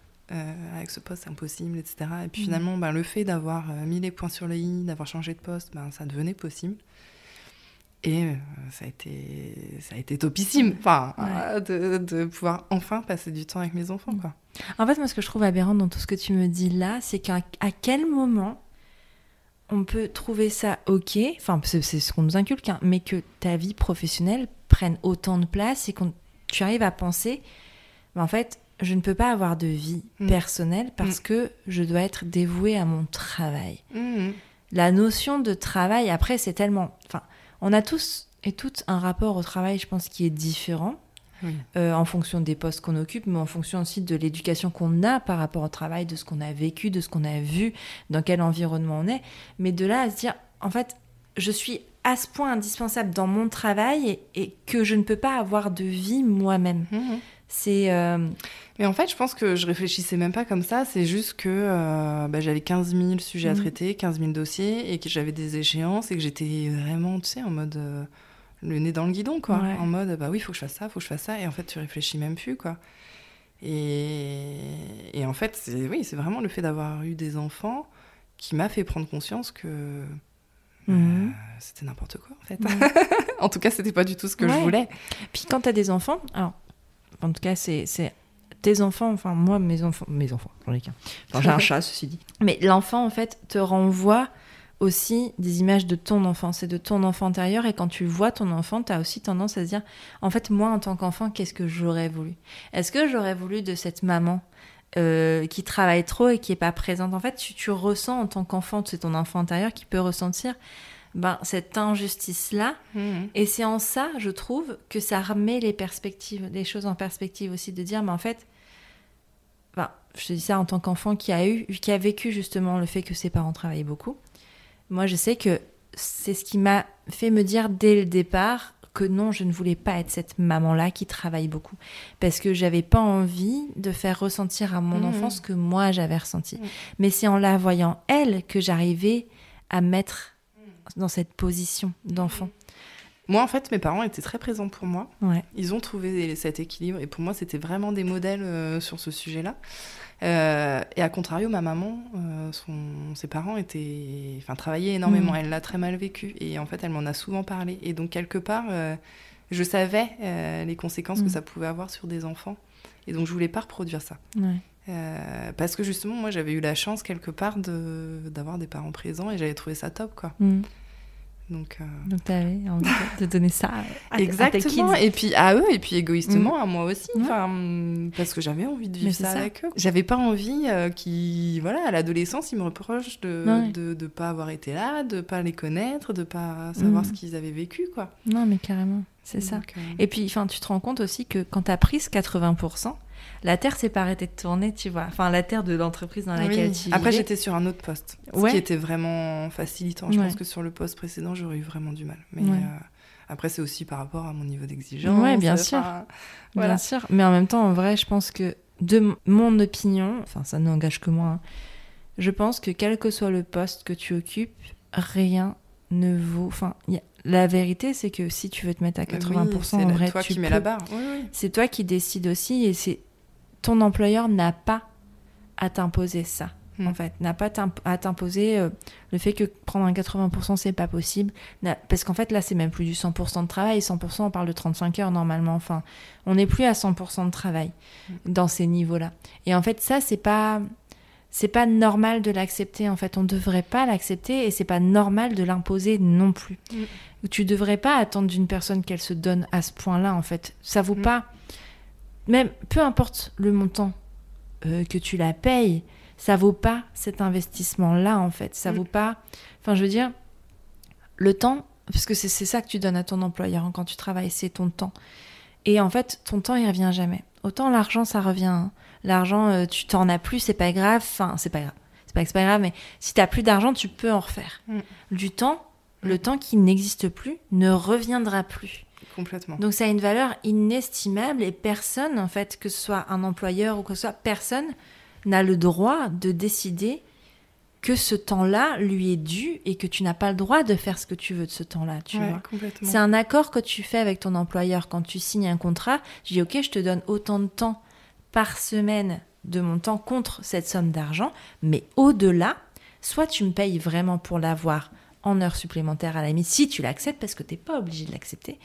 avec ce poste, c'est impossible, etc. Et puis Mhm. finalement, ben, le fait d'avoir mis les points sur le i, d'avoir changé de poste, ben, ça devenait possible. Et euh, ça, a été, ça a été topissime, enfin, Ouais. de, de pouvoir enfin passer du temps avec mes enfants. Quoi. En fait, moi, ce que je trouve aberrant dans tout ce que tu me dis là, c'est qu'à quel moment on peut trouver ça ok, enfin, c'est ce qu'on nous inculque, hein, mais que ta vie professionnelle prenne autant de place et que tu arrives à penser, mais en fait, je ne peux pas avoir de vie Mm. personnelle parce que je dois être dévouée à mon travail. Mhm. La notion de travail, après, c'est tellement. Enfin, on a tous et toutes un rapport au travail, je pense, qui est différent Oui. euh, en fonction des postes qu'on occupe, mais en fonction aussi de l'éducation qu'on a par rapport au travail, de ce qu'on a vécu, de ce qu'on a vu, dans quel environnement on est. Mais de là à se dire, en fait, je suis à ce point indispensable dans mon travail et, et que je ne peux pas avoir de vie moi-même. Mhm. C'est. euh, Mais en fait, je pense que je réfléchissais même pas comme ça. C'est juste que euh, bah, j'avais 15 000 sujets à Mhm. traiter, 15 000 dossiers, et que j'avais des échéances, et que j'étais vraiment, tu sais, en mode euh, le nez dans le guidon, quoi. Ouais. En mode, bah oui, il faut que je fasse ça, faut que je fasse ça. Et en fait, tu réfléchis même plus, quoi. Et, et en fait, c'est oui, c'est vraiment le fait d'avoir eu des enfants qui m'a fait prendre conscience que mhm. euh, c'était n'importe quoi, en fait. Ouais. en tout cas, c'était pas du tout ce que je voulais. Puis quand tu as des enfants, alors, en tout cas, c'est tes enfants, enfin, moi, mes enfants, mes enfants, j'en ai qu'un. Enfin, j'ai un chat, ceci dit. Mais l'enfant, en fait, te renvoie aussi des images de ton enfant, c'est de ton enfant intérieur. Et quand tu vois ton enfant, tu as aussi tendance à se dire, en fait, moi, en tant qu'enfant, qu'est-ce que j'aurais voulu? Est-ce que j'aurais voulu de cette maman euh, qui travaille trop et qui est pas présente? En fait, tu, tu ressens en tant qu'enfant, c'est ton enfant intérieur qui peut ressentir ben, cette injustice-là. Mhm. Et c'est en ça, je trouve, que ça remet les perspectives, les choses en perspective aussi, de dire, mais en fait, ben, je te dis ça en tant qu'enfant qui a eu, qui a vécu justement le fait que ses parents travaillaient beaucoup. Moi, je sais que c'est ce qui m'a fait me dire dès le départ que non, je ne voulais pas être cette maman-là qui travaille beaucoup. Parce que j'avais pas envie de faire ressentir à mon Mhm. enfant ce que moi j'avais ressenti. Mhm. Mais c'est en la voyant elle que j'arrivais à mettre dans cette position d'enfant. Moi, en fait, mes parents étaient très présents pour moi. Ouais. Ils ont trouvé cet équilibre et pour moi, c'était vraiment des modèles euh, sur ce sujet-là. Euh, et à contrario, ma maman, euh, son- ses parents étaient, enfin, travaillaient énormément. Mm. Elle l'a très mal vécu et en fait, elle m'en a souvent parlé. Et donc, quelque part, je savais les conséquences Mm. que ça pouvait avoir sur des enfants. Et donc, je voulais pas reproduire ça. Ouais. Euh, parce que justement, moi, j'avais eu la chance quelque part de d'avoir des parents présents et j'avais trouvé ça top, quoi. Mm. Donc, euh, Donc tu avais envie de, donner ça à, à tes Exactement. kids. Et puis à eux, et puis égoïstement à moi aussi. Parce que j'avais envie de vivre ça, ça. avec eux. J'avais pas envie euh, qu'ils, voilà, à l'adolescence, ils me reprochent de, Ouais. de de pas avoir été là, de pas les connaître, de pas savoir Mm. ce qu'ils avaient vécu, quoi. Non, mais carrément, c'est ça. Euh, Et puis, enfin, tu te rends compte aussi que quand tu as pris ce 80%, la Terre s'est pas arrêtée de tourner, tu vois. Enfin, la Terre de l'entreprise dans oui. laquelle tu Après, j'étais sur un autre poste, ce Ouais. qui était vraiment facilitant. Je Ouais. pense que sur le poste précédent, j'aurais eu vraiment du mal. Mais Ouais. euh, après, c'est aussi par rapport à mon niveau d'exigence. Ouais, bien euh, sûr. enfin, Bien sûr. Mais en même temps, en vrai, je pense que, de mon opinion, enfin, ça n'engage que moi, hein, je pense que quel que soit le poste que tu occupes, rien ne vaut. Enfin, y a- la vérité, c'est que si tu veux te mettre à 80%, Oui, en c'est vrai, toi tu qui mets la barre. Oui, oui. C'est toi qui décides aussi et c'est ton employeur n'a pas à t'imposer ça. Hmm. En fait, n'a pas à t'imposer euh, le fait que prendre un 80% c'est pas possible. Parce qu'en fait là c'est même plus du 100% de travail. 100% on parle de 35 heures normalement. Enfin, on n'est plus à 100% de travail dans ces niveaux-là. Et en fait ça c'est pas c'est pas normal de l'accepter. En fait, on devrait pas l'accepter et c'est pas normal de l'imposer non plus. Mm. Tu devrais pas attendre d'une personne qu'elle se donne à ce point-là. En fait, ça vaut pas. Même peu importe le montant euh, que tu la payes, ça vaut pas cet investissement-là. En fait, ça Mm. vaut pas. Enfin, je veux dire, le temps, parce que c'est ça que tu donnes à ton employeur hein, quand tu travailles, c'est ton temps. Et en fait, ton temps, il revient jamais. Autant l'argent, ça revient. hein. L'argent, euh, tu t'en as plus, c'est pas grave. Enfin, c'est pas grave. C'est pas pas grave, mais si t'as plus d'argent, tu peux en refaire. Mm. Du temps, le Mm. temps qui n'existe plus ne reviendra plus. Complètement. Donc ça a une valeur inestimable et personne, en fait, que ce soit un employeur ou que ce soit personne, n'a le droit de décider que ce temps-là lui est dû et que tu n'as pas le droit de faire ce que tu veux de ce temps-là, tu Ouais, vois. complètement. C'est un accord que tu fais avec ton employeur quand tu signes un contrat. Je dis ok, je te donne autant de temps par semaine de mon temps contre cette somme d'argent, mais au-delà, soit tu me payes vraiment pour l'avoir en heures supplémentaires à la limite, si tu l'acceptes, parce que tu n'es pas obligé de l'accepter.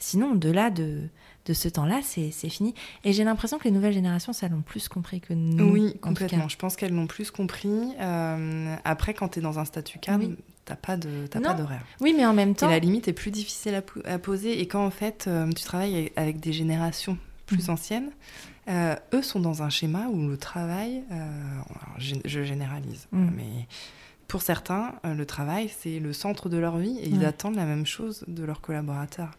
Sinon, au-delà de, de ce temps-là, c'est fini. Et j'ai l'impression que les nouvelles générations, ça l'ont plus compris que nous. Oui, complètement. Je pense qu'elles l'ont plus compris. Euh, après, quand tu es dans un statut cadre, Oui. t'as pas d'horaire. Oui, mais en même Et temps, la limite est plus difficile à, po- à poser. Et quand en fait euh, tu travailles avec des générations plus Mhm. anciennes, euh, eux sont dans un schéma où le travail, alors, je, je généralise, Mhm. mais pour certains, euh, le travail c'est le centre de leur vie et ils attendent la même chose de leurs collaborateurs.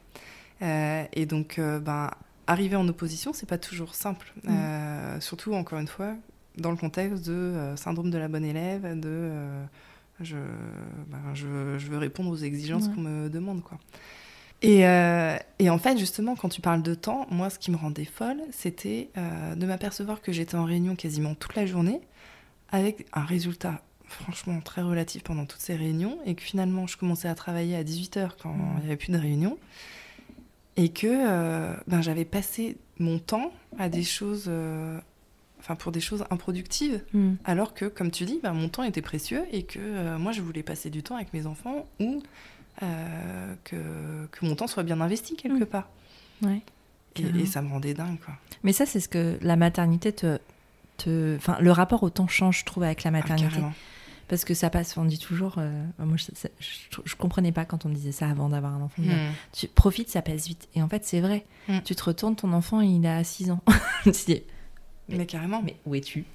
Euh, et donc, euh, ben, arriver en opposition, c'est pas toujours simple. Euh, surtout, encore une fois, dans le contexte de syndrome de la bonne élève, de je, ben, je, je veux répondre aux exigences Ouais. qu'on me demande. Quoi. Et, et en fait, justement, quand tu parles de temps, moi, ce qui me rendait folle, c'était de m'apercevoir que j'étais en réunion quasiment toute la journée, avec un résultat franchement très relatif pendant toutes ces réunions, et que finalement, je commençais à travailler à 18h quand Mhm. il n'y avait plus de réunion, et que euh, ben, j'avais passé mon temps à des choses... euh, Enfin, pour des choses improductives, Hmm. alors que, comme tu dis, ben, mon temps était précieux et que euh, moi, je voulais passer du temps avec mes enfants ou que, que mon temps soit bien investi quelque Mm. part. Ouais, Et, ça me rendait dingue, quoi. Mais ça, c'est ce que la maternité te. te... Enfin, le rapport au temps change, je trouve, avec la Ah, maternité. Parce que ça passe. On dit toujours, euh, moi je, ça- je, je comprenais pas quand on me disait ça avant d'avoir un enfant. Hmm. Tu profites, ça passe vite. Et en fait, c'est vrai. Mm. Tu te retournes, ton enfant, il a 6 ans. tu te dis, Mais carrément. mais où es-tu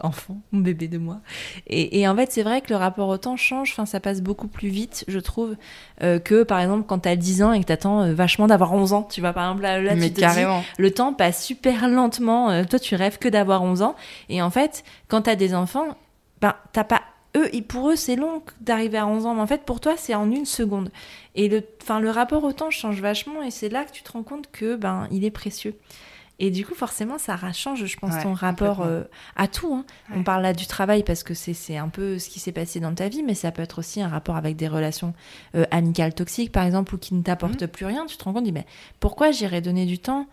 Enfant, mon bébé de moi? Et, et en fait, c'est vrai que le rapport au temps change. Enfin, ça passe beaucoup plus vite, je trouve, euh, que par exemple quand t'as 10 ans et que t'attends euh, vachement d'avoir 11 ans. Tu vois, par exemple, là, là mais tu te dis, le temps passe super lentement. Euh, toi, tu rêves que d'avoir 11 ans. Et en fait, quand t'as des enfants, ben, t'as pas. Eux, et pour eux, c'est long d'arriver à 11 ans. Mais en fait, pour toi, c'est en une seconde. Et le, enfin, le rapport au temps change vachement. Et c'est là que tu te rends compte que ben, il est précieux. Et du coup, forcément, ça change, je pense, Ouais, ton rapport euh, à tout. hein. On parle là du travail parce que c'est un peu ce qui s'est passé dans ta vie, mais ça peut être aussi un rapport avec des relations euh, amicales toxiques, par exemple, ou qui ne t'apportent Mhm. plus rien. Tu te rends compte, dis, mais pourquoi j'irais donner du temps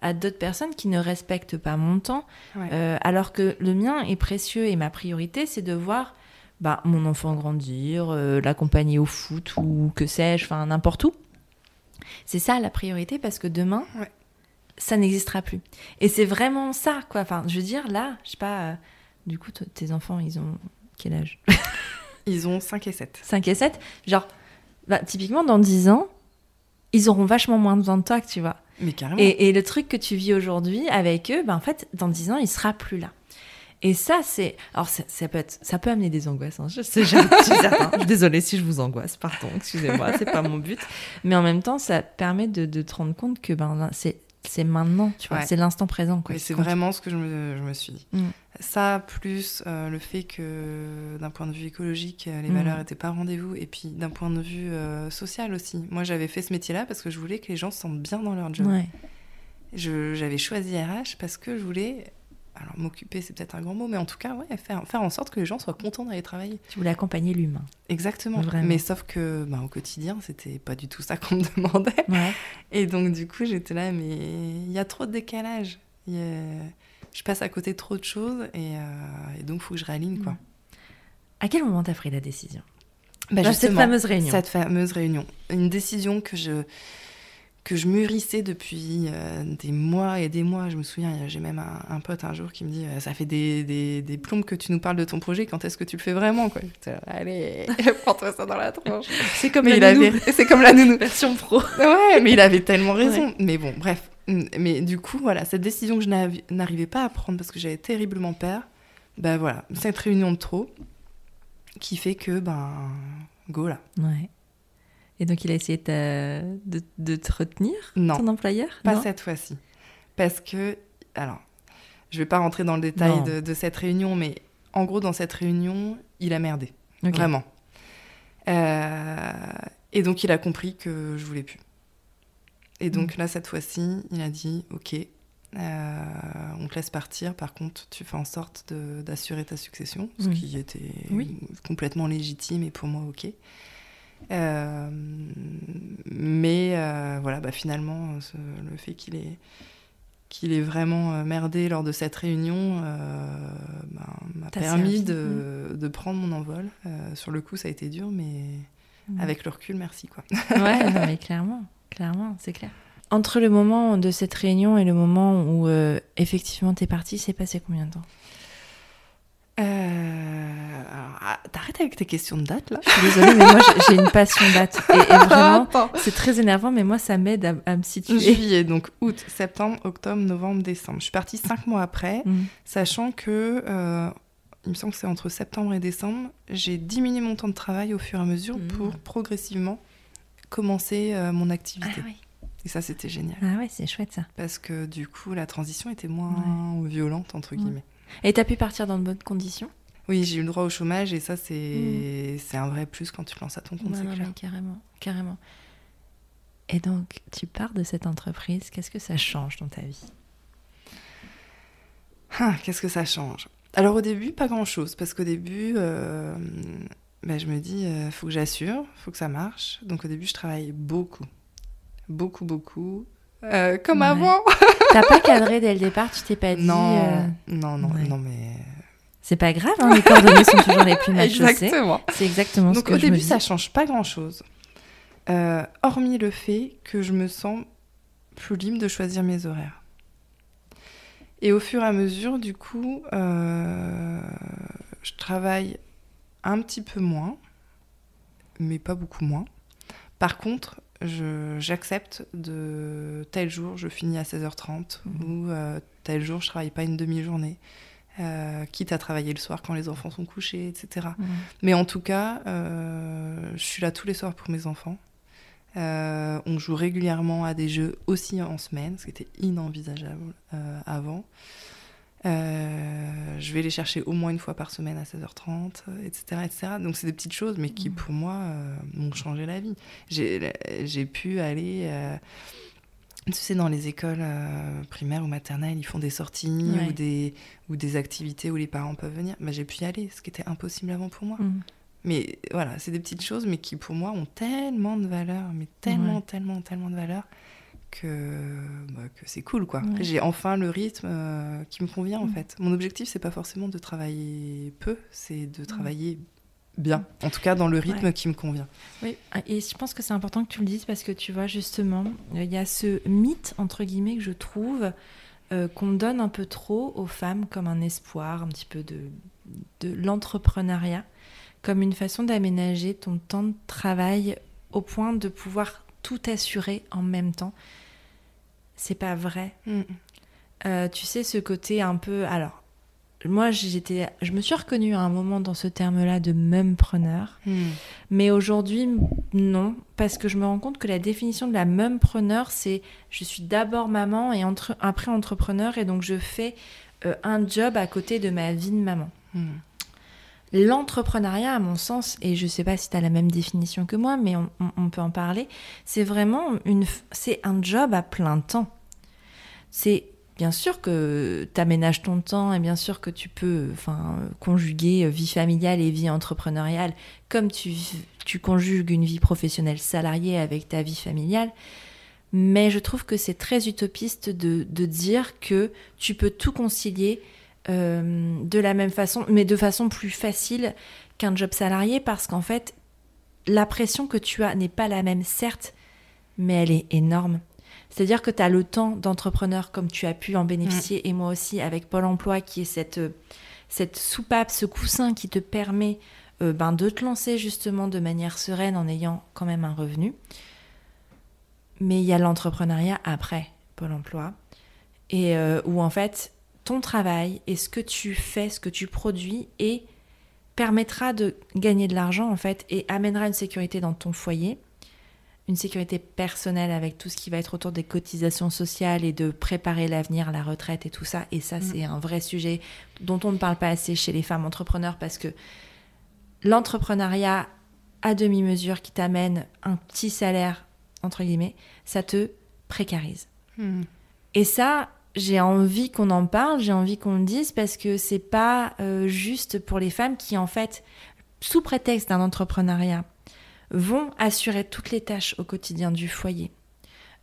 à d'autres personnes qui ne respectent pas mon temps, Ouais. euh, alors que le mien est précieux et ma priorité, c'est de voir bah, mon enfant grandir, euh, l'accompagner au foot ou que sais-je, enfin n'importe où. C'est ça la priorité parce que demain, Ouais. ça n'existera plus. Et c'est vraiment ça, quoi. Enfin, je veux dire, là, je sais pas, euh, du coup, tes enfants, ils ont quel âge? Ils ont 5 et 7. 5 et 7 Genre, bah, typiquement, dans 10 ans, ils auront vachement moins besoin de toi que tu vois. Mais carrément. Et, et le truc que tu vis aujourd'hui avec eux, ben en fait, dans 10 ans, il sera plus là. Et ça, c'est. Alors, ça, ça peut être, ça peut amener des angoisses. hein. Je sais, je suis certain. Désolée si je vous angoisse. Pardon, excusez-moi, c'est pas mon but. Mais en même temps, ça permet de, de te rendre compte que ben, c'est, c'est maintenant, tu vois, Ouais. c'est l'instant présent. Quoi, c'est vraiment ce que je me, je me suis dit. Mm. Ça, plus euh, le fait que d'un point de vue écologique, euh, les Mm. valeurs n'étaient pas au rendez-vous, et puis d'un point de vue euh, social aussi. Moi, j'avais fait ce métier-là parce que je voulais que les gens se sentent bien dans leur job. Ouais. Je- J'avais choisi RH parce que je voulais, alors m'occuper, c'est peut-être un grand mot, mais en tout cas, ouais, faire, faire en sorte que les gens soient contents d'aller travailler. Tu voulais accompagner l'humain. Exactement. Vraiment. Mais sauf que, bah, au quotidien, c'était pas du tout ça qu'on me demandait. Ouais. Et donc, du coup, j'étais là, mais il y a trop de décalage. Il y a- Je passe à côté de trop de choses et, euh, et donc, il faut que je réaligne, quoi. À quel moment t'as pris la décision? Bah, Là, Cette fameuse réunion. Cette fameuse réunion. Une décision que je, que je mûrissais depuis euh, des mois et des mois. Je me souviens, j'ai même un, un pote un jour qui me dit euh, Ça fait des, des, des plombes que tu nous parles de ton projet, quand est-ce que tu le fais vraiment quoi? Allez, prends-toi ça dans la tronche. C'est comme Mais la nounou. avait... C'est comme la nounou. version pro. Ouais, mais il avait tellement raison. Mais bon, bref. Mais du coup, voilà, cette décision que je n'arrivais pas à prendre parce que j'avais terriblement peur, ben voilà, cette réunion de trop qui fait que, ben, go là. Ouais. Et donc, il a essayé de, t'a- de, de te retenir, Non. ton employeur? Pas Non cette fois-ci. Parce que, alors, je vais pas rentrer dans le détail de, de cette réunion, mais en gros, dans cette réunion, il a merdé. Vraiment. Euh, et donc, il a compris que je voulais plus. Et Mm. donc, là, cette fois-ci, il a dit Ok, euh, on te laisse partir. Par contre, tu fais en sorte d'assurer ta succession, ce Mm. qui était Oui. complètement légitime et pour moi, ok. Euh, mais euh, voilà, bah, finalement, ce- le fait qu'il ait, qu'il ait vraiment euh, merdé lors de cette réunion euh, ben, m'a permis de, de prendre mon envol. Euh, sur le coup, ça a été dur, mais Mm. avec le recul, merci. Quoi. Ouais, non, mais clairement, clairement, c'est clair. Entre le moment de cette réunion et le moment où euh, effectivement t'es parti, c'est passé combien de temps? Euh, ah, T'arrêtes avec tes questions de date, là Je suis désolée, mais moi j'ai- une passion date. Et, et vraiment, c'est très énervant, mais moi ça m'aide à, à me situer. Juillet, donc août, septembre, octobre, novembre, décembre. Je suis partie cinq mois après, Mm. sachant que, euh, il me semble que c'est entre septembre et décembre, j'ai diminué mon temps de travail au fur et à mesure Mhm. pour progressivement commencer euh, mon Ah activité. ouais, Et ça, c'était génial. ah ouais c'est chouette ça. Parce que du coup, la transition était moins violente, entre Ouais. guillemets. Et t'as pu partir dans de bonnes conditions Oui, j'ai eu le droit au chômage et ça, c'est c'est un vrai plus quand tu te lances à ton compte, c'est clair. carrément, carrément. Et donc, tu pars de cette entreprise, qu'est-ce que ça change dans ta vie? Ah, Qu'est-ce que ça change? Alors au début, pas grand-chose, parce qu'au début, euh, ben, je me dis, il faut que j'assure, faut que ça marche. Donc au début, je travaille beaucoup, beaucoup, beaucoup, Euh, comme Ouais. avant. T'as pas cadré dès le départ, tu t'es pas dit. non, euh, non, non, ouais. non, mais C'est pas grave, hein, les coordonnées sont toujours les plus mal exactement. C'est exactement ce Donc que au je début, me dis. ça change pas grand-chose, Euh, hormis le fait que je me sens plus libre de choisir mes horaires. Et au fur et à mesure, du coup, euh, je travaille un petit peu moins, mais pas beaucoup moins. Par contre, j'accepte de tel jour je finis à 16h30 mmh. ou euh, tel jour je travaille pas une demi-journée. Euh, quitte à travailler le soir quand les enfants sont couchés, etc. Mmh. Mais en tout cas, euh, je suis là tous les soirs pour mes enfants. on joue régulièrement à des jeux aussi en semaine, ce qui était inenvisageable avant. Euh, je vais les chercher au moins une fois par semaine à 16h30, etc. etc. Donc c'est des petites choses, mais qui mmh. pour moi euh, m'ont changé la vie. J'ai pu aller... Euh, tu sais, dans les écoles primaires ou maternelles, ils font des sorties ou, des, ou des activités où les parents peuvent venir. Bah, j'ai pu y aller, ce qui était impossible avant pour moi. Mmh. Mais voilà, c'est des petites choses, mais qui pour moi ont tellement de valeur, mais tellement, tellement, tellement de valeur que, bah, que c'est cool quoi. J'ai enfin le rythme euh, qui me convient en mm. fait. Mon objectif c'est pas forcément de travailler peu, c'est de mm. travailler bien. En tout cas dans le rythme qui me convient. Oui, et je pense que c'est important que tu le dises parce que tu vois justement, il y a ce mythe entre guillemets que je trouve euh, qu'on donne un peu trop aux femmes comme un espoir, un petit peu de, de l'entrepreneuriat, comme une façon d'aménager ton temps de travail au point de pouvoir tout assurer en même temps c'est pas vrai. Mm. Euh, tu sais, ce côté un peu. Alors, moi, j'étais, je me suis reconnue à un moment dans ce terme-là de mumpreneur. Mm. Mais aujourd'hui, non. Parce que je me rends compte que la définition de la mumpreneur, c'est je suis d'abord maman et entre, après entrepreneur. Et donc, je fais euh, un job à côté de ma vie de maman. Mm. L'entrepreneuriat, à mon sens, et je ne sais pas si tu as la même définition que moi, mais on, peut en parler, c'est vraiment une, c'est un job à plein temps. C'est bien sûr que tu aménages ton temps et bien sûr que tu peux enfin, conjuguer vie familiale et vie entrepreneuriale comme tu, tu conjugues une vie professionnelle salariée avec ta vie familiale. Mais je trouve que c'est très utopiste de, de dire que tu peux tout concilier euh, de la même façon, mais de façon plus facile qu'un job salarié parce qu'en fait, la pression que tu as n'est pas la même, certes, mais elle est énorme. C'est-à-dire que tu as le temps d'entrepreneur comme tu as pu en bénéficier, et moi aussi avec Pôle Emploi, qui est cette, euh, cette soupape, ce coussin qui te permet euh, ben, de te lancer justement de manière sereine en ayant quand même un revenu. Mais il y a l'entrepreneuriat après Pôle Emploi, et où en fait, ton travail et ce que tu fais, ce que tu produis et permettra de gagner de l'argent en fait et amènera une sécurité dans ton foyer, une sécurité personnelle avec tout ce qui va être autour des cotisations sociales et de préparer l'avenir, la retraite et tout ça. Et ça, mm. c'est un vrai sujet dont on ne parle pas assez chez les femmes entrepreneurs parce que l'entrepreneuriat à demi-mesure qui t'amène un petit salaire, entre guillemets, ça te précarise. Mm. Et ça, j'ai envie qu'on en parle, j'ai envie qu'on le dise parce que c'est pas euh, juste pour les femmes qui en fait, sous prétexte d'un entrepreneuriat, vont assurer toutes les tâches au quotidien du foyer.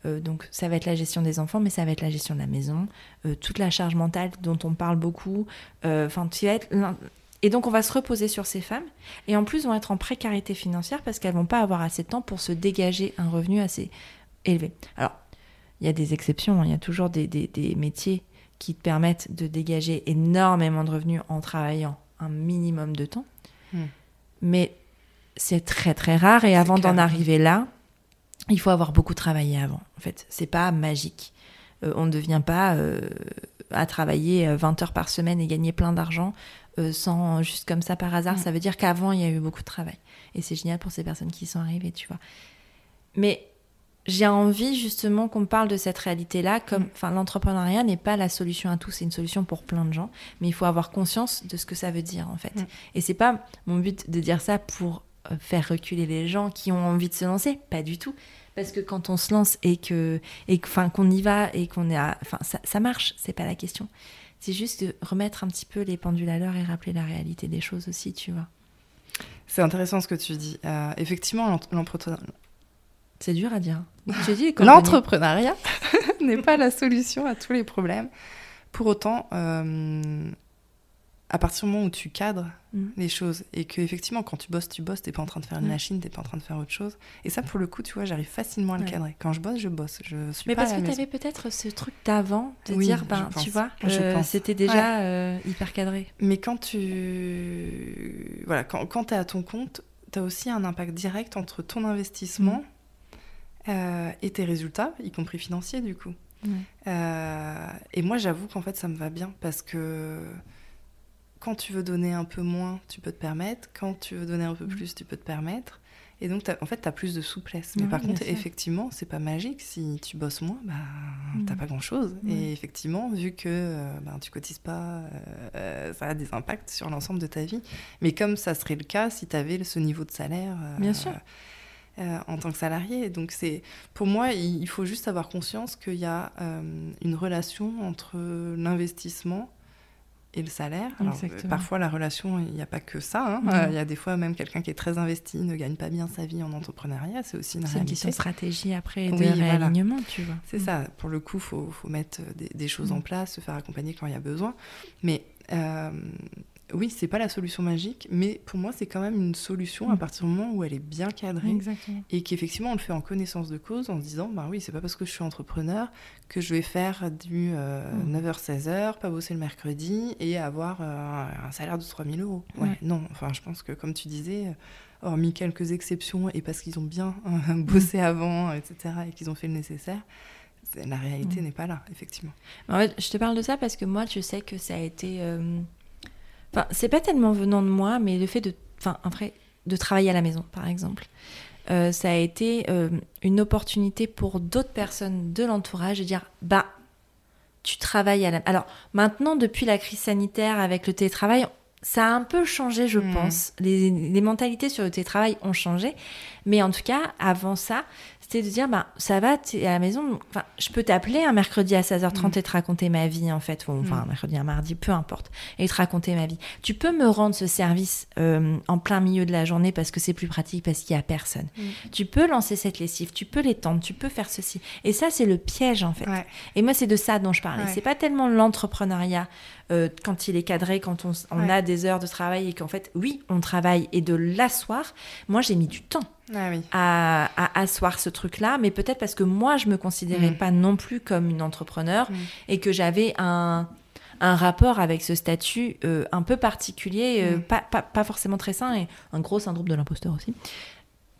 Euh, donc ça va être la gestion des enfants, mais ça va être la gestion de la maison, euh, toute la charge mentale dont on parle beaucoup. Tu être et donc on va se reposer sur ces femmes et en plus vont être en précarité financière parce qu'elles vont pas avoir assez de temps pour se dégager un revenu assez élevé. Alors il y a des exceptions, hein. il y a toujours des, métiers qui te permettent de dégager énormément de revenus en travaillant un minimum de temps. Hmm. Mais c'est très très rare et avant d'en arriver là, il faut avoir beaucoup travaillé avant. En fait, c'est pas magique. Euh, on ne devient pas euh, à travailler 20 euh, heures par semaine et gagner plein d'argent sans juste comme ça par hasard. Hmm. Ça veut dire qu'avant il y a eu beaucoup de travail et c'est génial pour ces personnes qui sont arrivées, tu vois. Mais j'ai envie justement qu'on parle de cette réalité-là, comme, mm. enfin, l'entrepreneuriat n'est pas la solution à tout, c'est une solution pour plein de gens, mais il faut avoir conscience de ce que ça veut dire en fait. Mm. Et c'est pas mon but de dire ça pour euh, faire reculer les gens qui ont envie de se lancer, pas du tout. Parce que quand on se lance et que, et enfin, qu'on y va et qu'on est, enfin, ça, ça marche, c'est pas la question. C'est juste de remettre un petit peu les pendules à l'heure et rappeler la réalité des choses aussi, tu vois. C'est intéressant ce que tu dis. Euh, effectivement, l'entrepreneuriat c'est dur à dire. L'entrepreneuriat n'est pas la solution à tous les problèmes. Pour autant, euh, à partir du moment où tu cadres Mm. les choses et que effectivement quand tu bosses tu bosses t'es pas en train de faire une Ouais. machine t'es pas en train de faire autre chose et ça pour le coup tu vois j'arrive facilement à le Ouais. cadrer quand je bosse je bosse je suis Mais pas parce à la que tu maison. avais peut-être ce truc d'avant, de Oui, dire, ben, tu vois, euh, c'était déjà euh, hyper cadré. mais quand tu voilà quand, quand tu es à ton compte tu as aussi un impact direct entre ton investissement Mm. Euh, et tes résultats y compris financiers du coup Ouais. Euh, et moi, j'avoue qu'en fait, ça me va bien parce que quand tu veux donner un peu moins, tu peux te permettre. Quand tu veux donner un peu Mm. plus, tu peux te permettre. Et donc, en fait, tu as plus de souplesse. Mais Ouais, par contre, sûr. effectivement, c'est pas magique. Si tu bosses moins, bah, Mm. t'as pas grand-chose. Et effectivement, vu que euh, ben, tu cotises pas, euh, ça a des impacts sur l'ensemble de ta vie. Mais comme ça serait le cas si tu avais ce niveau de salaire. Bien sûr. Euh, en tant que salarié. Donc c'est, pour moi, il faut juste avoir conscience qu'il y a euh, une relation entre l'investissement et le salaire. Alors, euh, parfois, la relation, il n'y a pas que ça. hein. Euh, Il y a des fois même quelqu'un qui est très investi ne gagne pas bien sa vie en entrepreneuriat. C'est aussi une C'est une question de stratégie après, et Oui, de voilà. réalignement, tu vois. C'est ça. Pour le coup, il faut, faut mettre des, des choses Mm. en place, se faire accompagner quand il y a besoin. Mais euh, oui, c'est pas la solution magique, mais pour moi, c'est quand même une solution à Mm. partir du moment où elle est bien cadrée Exactement. et qu'effectivement on le fait en connaissance de cause en se disant bah oui c'est pas parce que je suis entrepreneur que je vais faire du euh, Mm. 9h-16h pas bosser le mercredi et avoir euh, un salaire de 3000 euros ouais, Ouais. non enfin je pense que comme tu disais hormis quelques exceptions et parce qu'ils ont bien euh, bossé avant etc et qu'ils ont fait le nécessaire la réalité Mm. n'est pas là effectivement En fait, je te parle de ça parce que moi, tu sais que ça a été. euh, Enfin, c'est pas tellement venant de moi, mais le fait de. Enfin, après, de travailler à la maison, par exemple. Euh, ça a été euh, une opportunité pour d'autres personnes de l'entourage de dire bah, tu travailles à la. Alors, maintenant, depuis la crise sanitaire avec le télétravail, ça a un peu changé, je Mhm. pense. Les, les mentalités sur le télétravail ont changé. Mais en tout cas, avant ça, c'était de dire bah, ça va, tu es à la maison. Enfin, je peux t'appeler un mercredi à 16h30 Mhm. et te raconter ma vie, en fait. Ou, enfin, Mhm. un mercredi, un mardi, peu importe. Et te raconter ma vie. Tu peux me rendre ce service euh, en plein milieu de la journée parce que c'est plus pratique, parce qu'il n'y a personne. Mhm. Tu peux lancer cette lessive, tu peux l'étendre, tu peux faire ceci. Et ça, c'est le piège, en fait. ouais Et moi, c'est de ça dont je parlais. Ouais. C'est pas tellement l'entrepreneuriat euh, quand il est cadré, quand on, on Ouais. a des heures de travail et qu'en fait, oui, on travaille et de l'asseoir. Moi, j'ai mis du temps ah oui à, à asseoir ce truc-là, mais peut-être parce que moi, je me considérais Mm. pas non plus comme une entrepreneur Mm. et que j'avais un un rapport avec ce statut euh, un peu particulier, euh, Mm. pas, pas, pas forcément très sain, et un gros syndrome de l'imposteur aussi.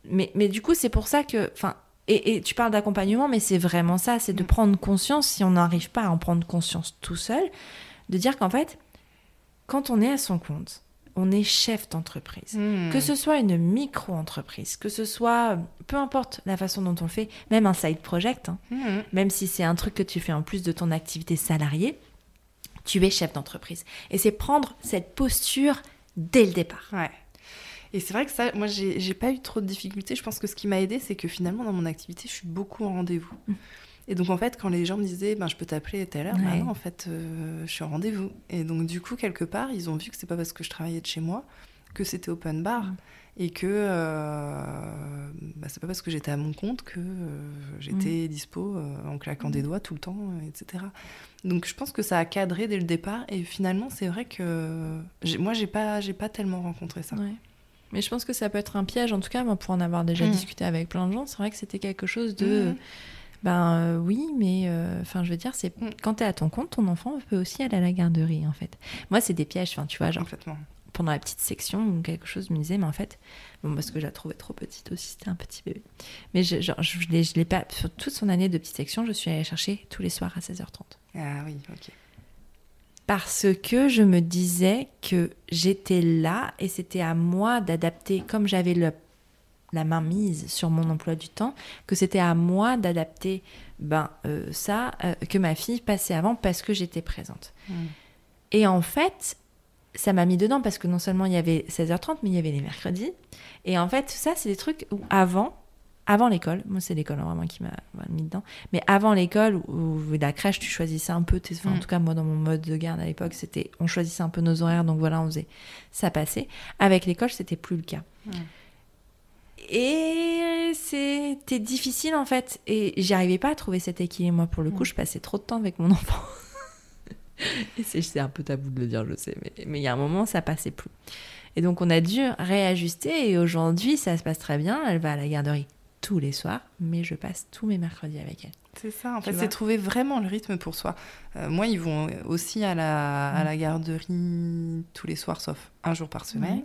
Mais, mais du coup, c'est pour ça que... Enfin, et, et tu parles d'accompagnement, mais c'est vraiment ça, c'est de prendre conscience, si on n'arrive pas à en prendre conscience tout seul, de dire qu'en fait, quand on est à son compte, on est chef d'entreprise. Mhm. Que ce soit une micro-entreprise, que ce soit, peu importe la façon dont on le fait, même un side project, hein, Mhm. même si c'est un truc que tu fais en plus de ton activité salariée, tu es chef d'entreprise. Et c'est prendre cette posture dès le départ. Ouais. Et c'est vrai que ça, moi, j'ai j'ai pas eu trop de difficultés. Je pense que ce qui m'a aidé, c'est que finalement, dans mon activité, je suis beaucoup en rendez-vous. Mm. Et donc, en fait, quand les gens me disaient, ben, je peux t'appeler à telle heure, bah Ouais. non, en fait, euh, je suis en rendez-vous. Et donc, du coup, quelque part, ils ont vu que c'est pas parce que je travaillais de chez moi que c'était open bar. Mm. Et que euh, bah, c'est pas parce que j'étais à mon compte que euh, j'étais dispo euh, en claquant des doigts tout le temps, etc. Donc je pense que ça a cadré dès le départ. Et finalement, c'est vrai que moi, j'ai pas, pas tellement rencontré ça. Ouais. Mais je pense que ça peut être un piège, en tout cas, moi, pour en avoir déjà Mm. discuté avec plein de gens, c'est vrai que c'était quelque chose de... Ben euh, oui, mais euh, enfin, je veux dire, c'est Mm. quand tu es à ton compte, ton enfant peut aussi aller à la garderie, en fait. Moi, c'est des pièges, enfin, tu vois, genre, Complètement. pendant la petite section où quelque chose me disait mais en fait bon parce que je la trouvais trop petite aussi c'était un petit bébé mais je, genre, je l'ai pas sur toute son année de petite section je suis allée chercher tous les soirs à 16h30 Ah oui, ok. parce que je me disais que j'étais là et c'était à moi d'adapter comme j'avais le, la main mise sur mon emploi du temps que c'était à moi d'adapter ben euh, ça euh, que ma fille passait avant parce que j'étais présente Mm. et en fait, ça m'a mis dedans parce que non seulement il y avait 16h30, mais il y avait les mercredis. Et en fait, tout ça, c'est des trucs où avant, avant l'école, moi c'est l'école hein, vraiment qui m'a mis dedans, mais avant l'école ou, la crèche, tu choisissais un peu, tes, enfin, en Mm. tout cas moi dans mon mode de garde à l'époque, c'était on choisissait un peu nos horaires, donc voilà, on faisait ça passait. Avec l'école, c'était plus le cas. Mm. Et c'était difficile en fait, et j'y arrivais pas à trouver cet équilibre. Moi, pour le coup, Mm. je passais trop de temps avec mon enfant. Et c'est un peu tabou de le dire, je sais, mais il y a un moment, ça passait plus. Et donc, on a dû réajuster. Et aujourd'hui, ça se passe très bien. Elle va à la garderie tous les soirs, mais je passe tous mes mercredis avec elle. C'est ça, en fait, c'est trouver vraiment le rythme pour soi. Euh, moi, ils vont aussi à la, à mm. la garderie tous les soirs, sauf un jour par semaine.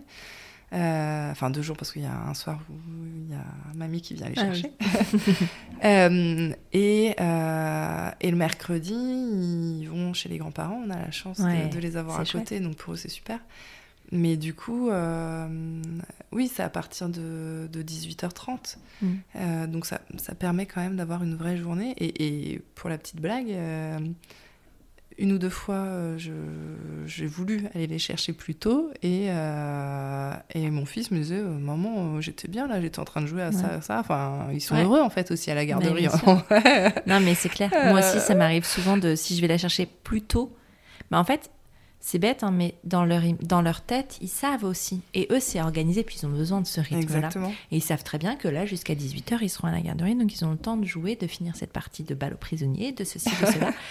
Euh, enfin, deux jours, parce qu'il y a un soir où il y a mamie qui vient les ah chercher. Euh, et, et, le mercredi, ils vont chez les grands-parents. On a la chance de, les avoir à côté, donc pour eux, c'est super. Mais du coup, euh, oui, c'est à partir de, 18h30. Mm. Euh, donc ça, ça, permet quand même d'avoir une vraie journée. Et, pour la petite blague, euh, une ou deux fois, j'ai voulu aller les chercher plus tôt. Et, et mon fils me disait, maman, j'étais bien là, j'étais en train de jouer à ça, ça. Enfin, ils sont heureux en fait aussi à la garderie. non, mais c'est clair. Moi aussi, ça m'arrive souvent de, si je vais la chercher plus tôt, bah, en fait, c'est bête, hein, mais dans leur, dans leur tête, ils savent aussi. Et eux, c'est organisé, puis ils ont besoin de ce rythme-là. Et ils savent très bien que là, jusqu'à 18h, ils seront à la garderie, donc ils ont le temps de jouer, de finir cette partie de balle aux prisonniers, de ceci, de cela.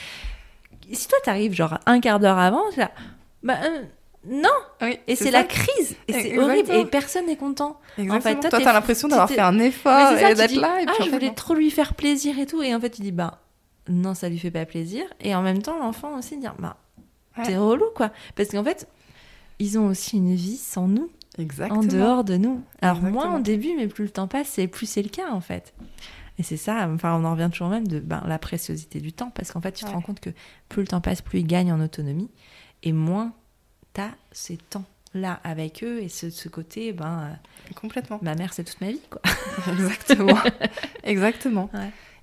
si toi, t'arrives genre un quart d'heure avant, là, bah, euh, non Et c'est la crise Et c'est horrible Et personne n'est content. En fait, toi, t'as l'impression d'avoir fait un effort et d'être là. Et ah, je voulais trop lui faire plaisir et tout. Et en fait, tu dis, bah, non, ça lui fait pas plaisir. Et en même temps, l'enfant aussi dire, bah, c'est relou, quoi. Parce qu'en fait, ils ont aussi une vie sans nous. Exactement. En dehors de nous. Alors, moins au début, mais plus le temps passe, et plus c'est le cas, en fait. Et c'est ça, enfin, on en revient toujours même de ben, la préciosité du temps, parce qu'en fait, tu te rends compte que plus le temps passe, plus ils gagnent en autonomie, et moins tu as ces temps-là avec eux, et ce, ce côté, ben. Euh, Complètement. Ma mère, c'est toute ma vie, quoi. Exactement. Exactement.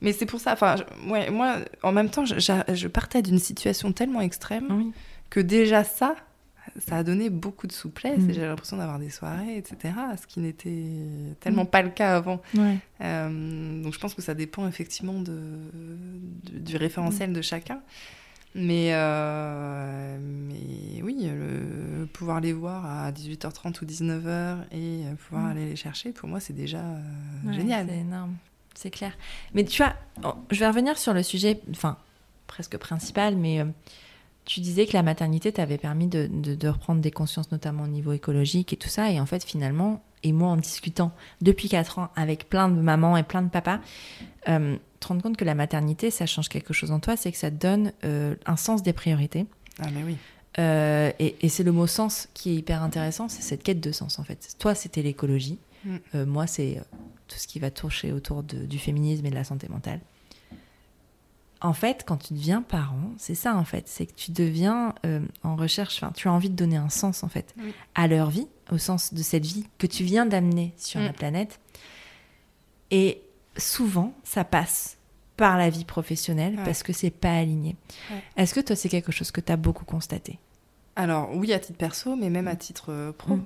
Mais c'est pour ça, enfin, ouais, moi, en même temps, je, je partais d'une situation tellement extrême que déjà ça, ça a donné beaucoup de souplesse et mm. j'avais l'impression d'avoir des soirées, etc. Ce qui n'était tellement mm. pas le cas avant. Euh, donc je pense que ça dépend effectivement de, du référentiel mm. de chacun. Mais, euh, mais oui, le, pouvoir les voir à 18h30 ou 19h et pouvoir aller les chercher, pour moi, c'est déjà euh, génial. C'est énorme c'est clair. Mais tu vois, je vais revenir sur le sujet, enfin, presque principal, mais tu disais que la maternité t'avait permis de, reprendre des consciences, notamment au niveau écologique et tout ça. Et en fait, finalement, et moi en discutant depuis 4 ans avec plein de mamans et plein de papas, euh, te rendre compte que la maternité, ça change quelque chose en toi, c'est que ça te donne euh, un sens des priorités. Ah, mais oui. et, et c'est le mot sens qui est hyper intéressant, c'est cette quête de sens en fait. Toi, c'était l'écologie. Mm. moi, c'est tout ce qui va toucher autour du féminisme et de la santé mentale. En fait, quand tu deviens parent, c'est ça en fait, c'est que tu deviens euh, en recherche, enfin, tu as envie de donner un sens en fait à leur vie, au sens de cette vie que tu viens d'amener sur la mm. planète. Et souvent, ça passe par la vie professionnelle parce que c'est pas aligné. Est-ce que toi, c'est quelque chose que tu as beaucoup constaté? Alors, oui, à titre perso, mais même à titre euh, pro. Mm.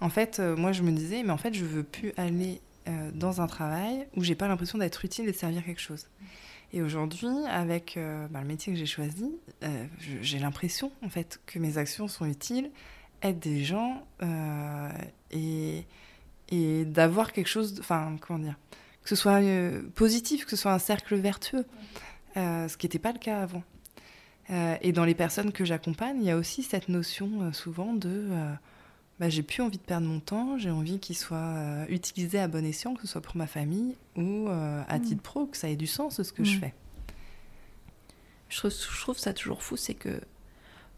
En fait, euh, moi, je me disais, mais en fait, je veux plus aller dans un travail où j'ai pas l'impression d'être utile et de servir quelque chose. Et aujourd'hui, avec euh, bah, le métier que j'ai choisi, euh, j'ai l'impression en fait que mes actions sont utiles, aident des gens et, et d'avoir quelque chose, enfin comment dire, que ce soit positif, que ce soit un cercle vertueux, ce qui n'était pas le cas avant. et dans les personnes que j'accompagne, il y a aussi cette notion souvent de bah, j'ai plus envie de perdre mon temps, j'ai envie qu'il soit euh, utilisé à bon escient, que ce soit pour ma famille ou euh, à hmm. titre pro, que ça ait du sens ce que je hmm. fais. Je trouve, je trouve, ça toujours fou, c'est que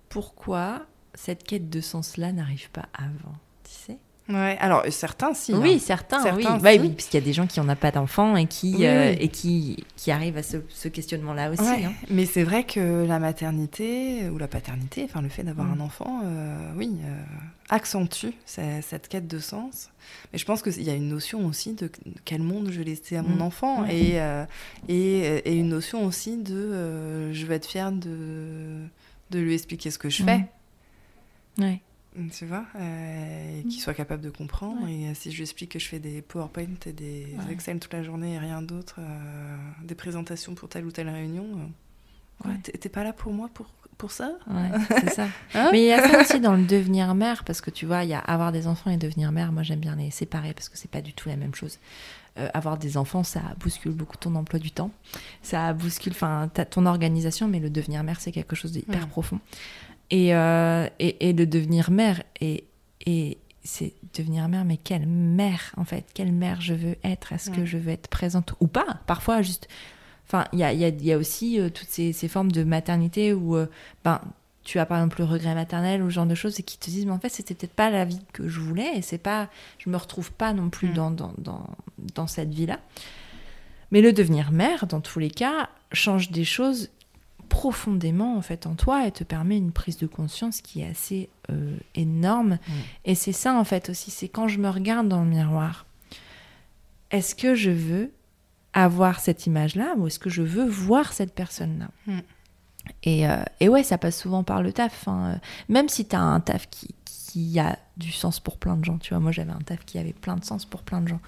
pourquoi cette quête de sens-là n'arrive pas avant, tu sais? Ouais, alors certains si. Oui, hein. certains, oui. Bah, oui. parce qu'il y a des gens qui n'ont pas d'enfants et qui euh, et qui, qui arrivent à ce, questionnement-là aussi. Hein. Mais c'est vrai que la maternité ou la paternité, enfin le fait d'avoir mm. un enfant, euh, oui, euh, accentue cette quête de sens. Mais je pense qu'il y a une notion aussi de quel monde je vais laisser à mon mm. enfant et, et, et une notion aussi de je vais être fière de de lui expliquer ce que je mm. fais. Ouais tu vois, euh, et qu'il mm. soit capable de comprendre. Et euh, si je lui explique que je fais des PowerPoint et des Excel toute la journée et rien d'autre, euh, des présentations pour telle ou telle réunion, T'es pas là pour moi pour, pour ça? Ouais, c'est ça. Hein Mais il y a ça aussi dans le devenir mère, parce que tu vois, il y a avoir des enfants et devenir mère. Moi, j'aime bien les séparer parce que c'est pas du tout la même chose. Euh, avoir des enfants, ça bouscule beaucoup ton emploi du temps. Ça bouscule enfin, ton organisation, mais le devenir mère, c'est quelque chose d'hyper profond. Et, euh, et, et, le devenir mère, et, et c'est devenir mère, mais quelle mère, en fait. Quelle mère je veux être. Est-ce que je veux être présente ou pas? Parfois, juste Enfin, il y a, y, a, y a, aussi euh, toutes ces, ces, formes de maternité où euh, ben, tu as par exemple le regret maternel ou ce genre de choses et qui te disent mais en fait c'était peut-être pas la vie que je voulais et c'est pas je me retrouve pas non plus mm. dans, dans, dans, dans, cette vie là mais le devenir mère dans tous les cas change des choses profondément en fait en toi et te permet une prise de conscience qui est assez euh, énorme mm. et c'est ça en fait aussi c'est quand je me regarde dans le miroir est-ce que je veux avoir cette image-là ou est-ce que je veux voir cette personne-là? Hmm. et, euh, et, ouais, ça passe souvent par le taf. Hein. Même si tu as un taf qui, qui, a du sens pour plein de gens. Tu vois, moi j'avais un taf qui avait plein de sens pour plein de gens.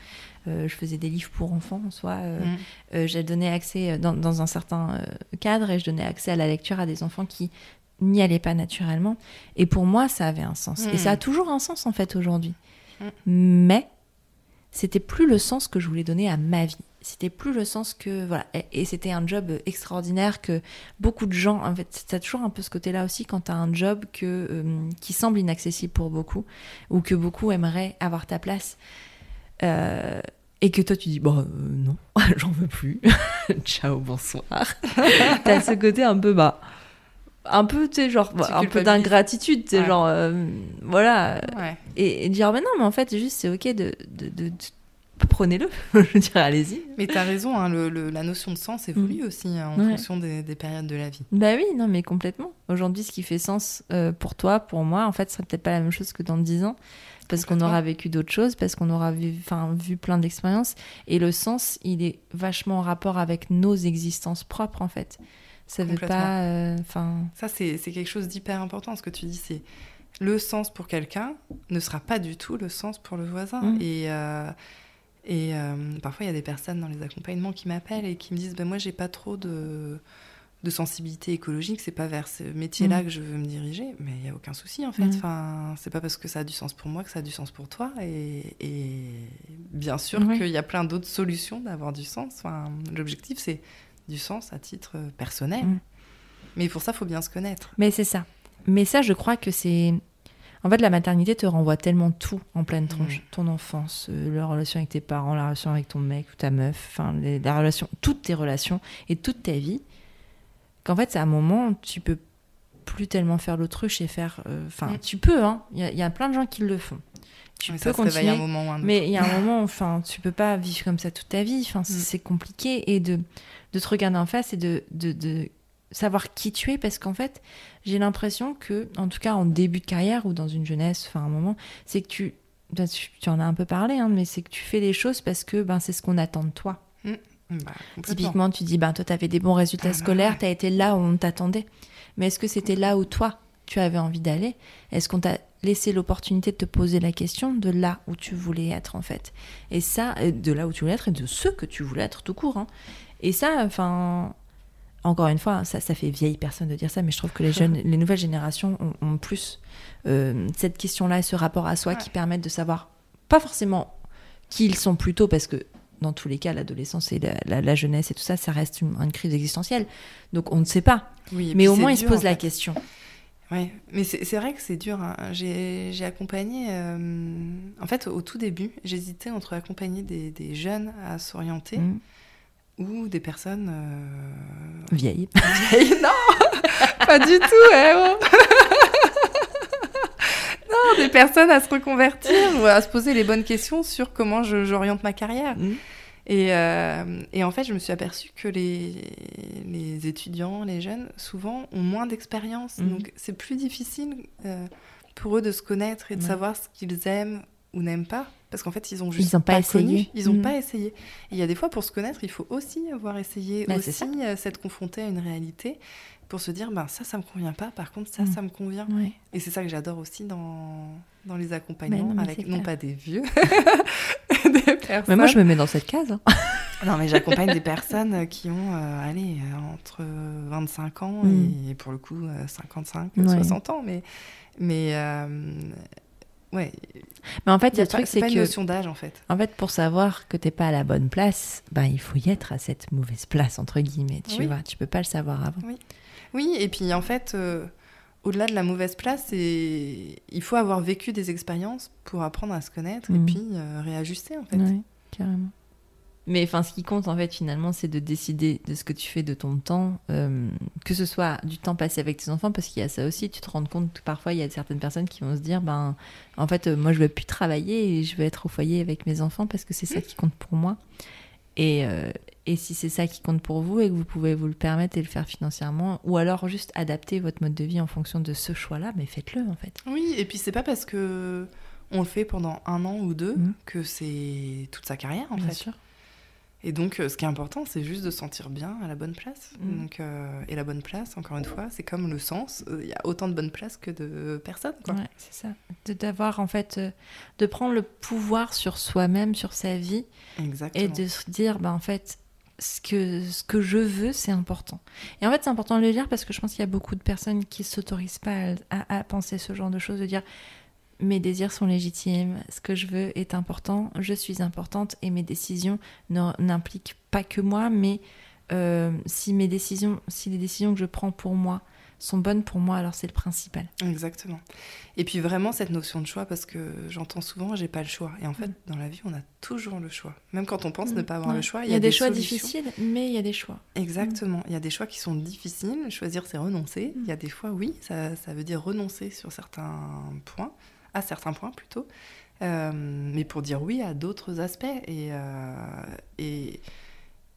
Euh, je faisais des livres pour enfants, soit hmm. j'ai donné accès dans, dans un certain cadre et je donnais accès à la lecture à des enfants qui n'y allaient pas naturellement. Et pour moi, ça avait un sens. Et ça a hmm. toujours un sens en fait aujourd'hui. Mais c'était plus le sens que je voulais donner à ma vie c'était plus le sens que voilà. Et, c'était un job extraordinaire que beaucoup de gens en fait t'as toujours un peu ce côté là aussi quand t'as un job que euh, qui semble inaccessible pour beaucoup ou que beaucoup aimeraient avoir ta place euh, et que toi tu dis bon euh, non j'en veux plus. Ciao bonsoir. T'as ce côté un peu bas un peu tu sais genre un peu d'ingratitude tu sais genre voilà. Et, dire mais non mais en fait juste c'est ok de, de, de prenez-le, je dirais allez-y. Mais tu as raison, hein, le, la notion de sens évolue mm. aussi hein, en fonction des, périodes de la vie. Bah oui, non mais complètement. Aujourd'hui, ce qui fait sens euh, pour toi, pour moi, en fait, ce serait peut-être pas la même chose que dans 10 ans, parce qu'on aura vécu d'autres choses, parce qu'on aura vu, vu plein d'expériences, et le sens, il est vachement en rapport avec nos existences propres, en fait. Ça veut pas... Euh. Ça, c'est quelque chose d'hyper important, ce que tu dis, c'est le sens pour quelqu'un ne sera pas du tout le sens pour le voisin. Mm. Et... Euh, et euh, parfois, il y a des personnes dans les accompagnements qui m'appellent et qui me disent ben, Moi, j'ai pas trop de, de sensibilité écologique, c'est pas vers ce métier-là mm. que je veux me diriger. Mais il n'y a aucun souci, en fait. Mm. Enfin, c'est pas parce que ça a du sens pour moi que ça a du sens pour toi. Et, bien sûr qu'il y a plein d'autres solutions d'avoir du sens. Enfin, L'objectif, c'est du sens à titre personnel. Mm. Mais pour ça, il faut bien se connaître. Mais c'est ça. Mais ça, je crois que c'est en fait, la maternité te renvoie tellement tout en pleine mm. tronche. Ton enfance, euh, la relation avec tes parents, la relation avec ton mec ou ta meuf, enfin, la relation, toutes tes relations et toute ta vie, qu'en fait, c'est un moment où tu peux plus tellement faire l'autruche et faire. Euh, enfin, mm. tu peux, hein. Il y, a plein de gens qui le font. Tu peux continuer, un moment mais il y a un moment, enfin, tu peux pas vivre comme ça toute ta vie. Enfin, mm. c'est compliqué et de, de te regarder en face et de, de, de savoir qui tu es parce qu'en fait, j'ai l'impression que, en tout cas en début de carrière ou dans une jeunesse, enfin un moment, c'est que tu, ben, tu, en as un peu parlé, hein, mais c'est que tu fais les choses parce que ben, c'est ce qu'on attend de toi. Mmh. Bah, Typiquement, tu dis, ben, toi, tu avais des bons résultats ah, bah scolaires, tu as été là où on t'attendait. Mais est-ce que c'était là où toi, tu avais envie d'aller? Est-ce qu'on t'a laissé l'opportunité de te poser la question de là où tu voulais être, en fait? Et ça, euh, de là où tu voulais être et de ce que tu voulais être tout court. Hein. Et ça, enfin, encore une fois, ça, ça fait vieille personne de dire ça, mais je trouve que les jeunes, les nouvelles générations ont, plus euh, cette question-là et ce rapport à soi qui permettent de savoir, pas forcément qui ils sont plutôt, parce que dans tous les cas, l'adolescence et la, jeunesse et tout ça, ça reste une, crise existentielle. Donc on ne sait pas. mais au moins, ils se posent la question. Oui, mais c'est vrai que c'est dur. Hein. J'ai accompagné, euh, en fait, au tout début, j'hésitais entre accompagner des, jeunes à s'orienter. Mmh ou des personnes euh, vieilles. Non, pas du tout. Hein, non, des personnes à se reconvertir ou à se poser les bonnes questions sur comment j'oriente ma carrière. Mm. Et, euh, et, en fait, je me suis aperçue que les, les étudiants, les jeunes, souvent ont moins d'expérience. Mm. Donc, c'est plus difficile euh, pour eux de se connaître et de savoir ce qu'ils aiment ou n'aiment pas parce qu'en fait ils ont juste ils pas, essayé ils n'ont mm. pas essayé il y a des fois pour se connaître il faut aussi avoir essayé bah, aussi euh, s'être confronté à une réalité pour se dire ben ça ça me convient pas par contre ça mm. ça me convient et c'est ça que j'adore aussi dans dans les accompagnements avec non pas des vieux des personnes. mais moi je me mets dans cette case hein. Non, mais j'accompagne des personnes qui ont, euh, allez, euh, entre 25 ans Mm. et pour le coup euh, 55, Ouais. 60 ans. Mais, mais euh, ouais, Mais en fait, il y a le truc, pas, c'est pas une que notion d'âge en fait. En fait, pour savoir que t'es pas à la bonne place, ben, il faut y être à cette mauvaise place, entre guillemets, tu Oui. vois. Tu peux pas le savoir avant. Oui, et puis en fait, euh, au-delà de la mauvaise place, c'est- il faut avoir vécu des expériences pour apprendre à se connaître et Mhm. puis euh, réajuster en fait. Ouais, carrément. Mais enfin, ce qui compte, en fait, finalement, c'est de décider de ce que tu fais de ton temps, euh, que ce soit du temps passé avec tes enfants, parce qu'il y a ça aussi, tu te rends compte que parfois, il y a certaines personnes qui vont se dire, ben, en fait, euh, moi, je veux plus travailler et je veux être au foyer avec mes enfants parce que c'est ça qui compte pour moi. Et, euh, et si c'est ça qui compte pour vous et que vous pouvez vous le permettre et le faire financièrement, ou alors juste adapter votre mode de vie en fonction de ce choix-là, mais faites-le, en fait. Oui, et puis c'est pas parce que on le fait pendant un an ou deux Mhm. que c'est toute sa carrière en Bien fait. sûr. Et donc, euh, ce qui est important, c'est juste de se sentir bien à la bonne place. Mm. Donc, euh, et la bonne place, encore une fois, c'est comme le sens. euh, Il y a autant de bonnes places que de personnes. Quoi. Ouais, c'est ça. De- D'avoir, en fait, euh, de prendre le pouvoir sur soi-même, sur sa vie, Exactement. et de se dire, bah, en fait, ce que, ce que je veux, c'est important. Et en fait, c'est important de le dire parce que je pense qu'il y a beaucoup de personnes qui s'autorisent pas à, à- à penser ce genre de choses, de dire, mes désirs sont légitimes, ce que je veux est important, je suis importante et mes décisions n'impliquent pas que moi, mais euh, si mes décisions, si les décisions que je prends pour moi sont bonnes pour moi, alors c'est le principal. Exactement. Et puis vraiment cette notion de choix, parce que j'entends souvent, j'ai pas le choix. Et en fait, Mm. dans la vie, on a toujours le choix. Même quand on pense Mm. ne pas avoir Ouais. le choix, Il y a des, choix solutions. difficiles, mais il y a des choix. Exactement. Il y a des choix qui sont difficiles. Choisir, c'est renoncer. Mm. Il y a des fois, oui, ça, ça veut dire renoncer sur certains points, à certains points plutôt, Euh, mais pour dire oui à d'autres aspects. Et, euh, et,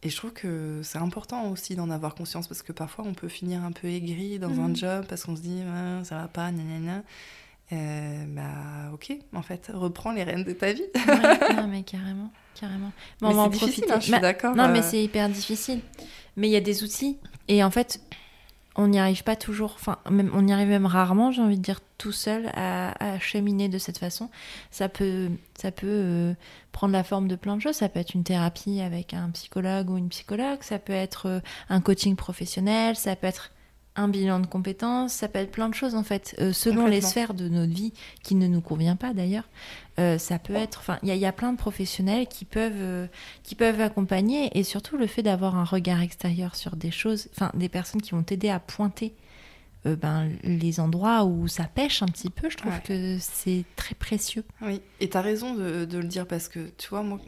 et je trouve que c'est important aussi d'en avoir conscience parce que parfois on peut finir un peu aigri dans un Mm. job parce qu'on se dit Ah, ça va pas, nanana. Euh, bah ok, en fait, reprends les rênes de ta vie. Ouais, non, mais carrément, carrément. Mais Mais on va en profiter. hein, je suis Bah, d'accord. Non, mais euh, c'est hyper difficile. Mais il y a des outils. Et en fait, on n'y arrive pas toujours. Enfin, on y arrive même rarement, j'ai envie de dire, tout seul à, à cheminer de cette façon. Ça peut, ça peut euh, prendre la forme de plein de choses. Ça peut être une thérapie avec un psychologue ou une psychologue. Ça peut être euh, un coaching professionnel. Ça peut être un bilan de compétences. Ça peut être plein de choses, en fait, euh, selon les sphères de notre vie qui ne nous convient pas d'ailleurs. Euh, ça peut être, enfin, il y, a- il y a plein de professionnels qui peuvent, euh, qui peuvent accompagner et surtout le fait d'avoir un regard extérieur sur des choses, enfin, des personnes qui vont t'aider à pointer euh, ben, les endroits où ça pêche un petit peu. Je trouve Ouais. que c'est très précieux. Oui, et tu as raison de, de le dire parce que, tu vois, moi,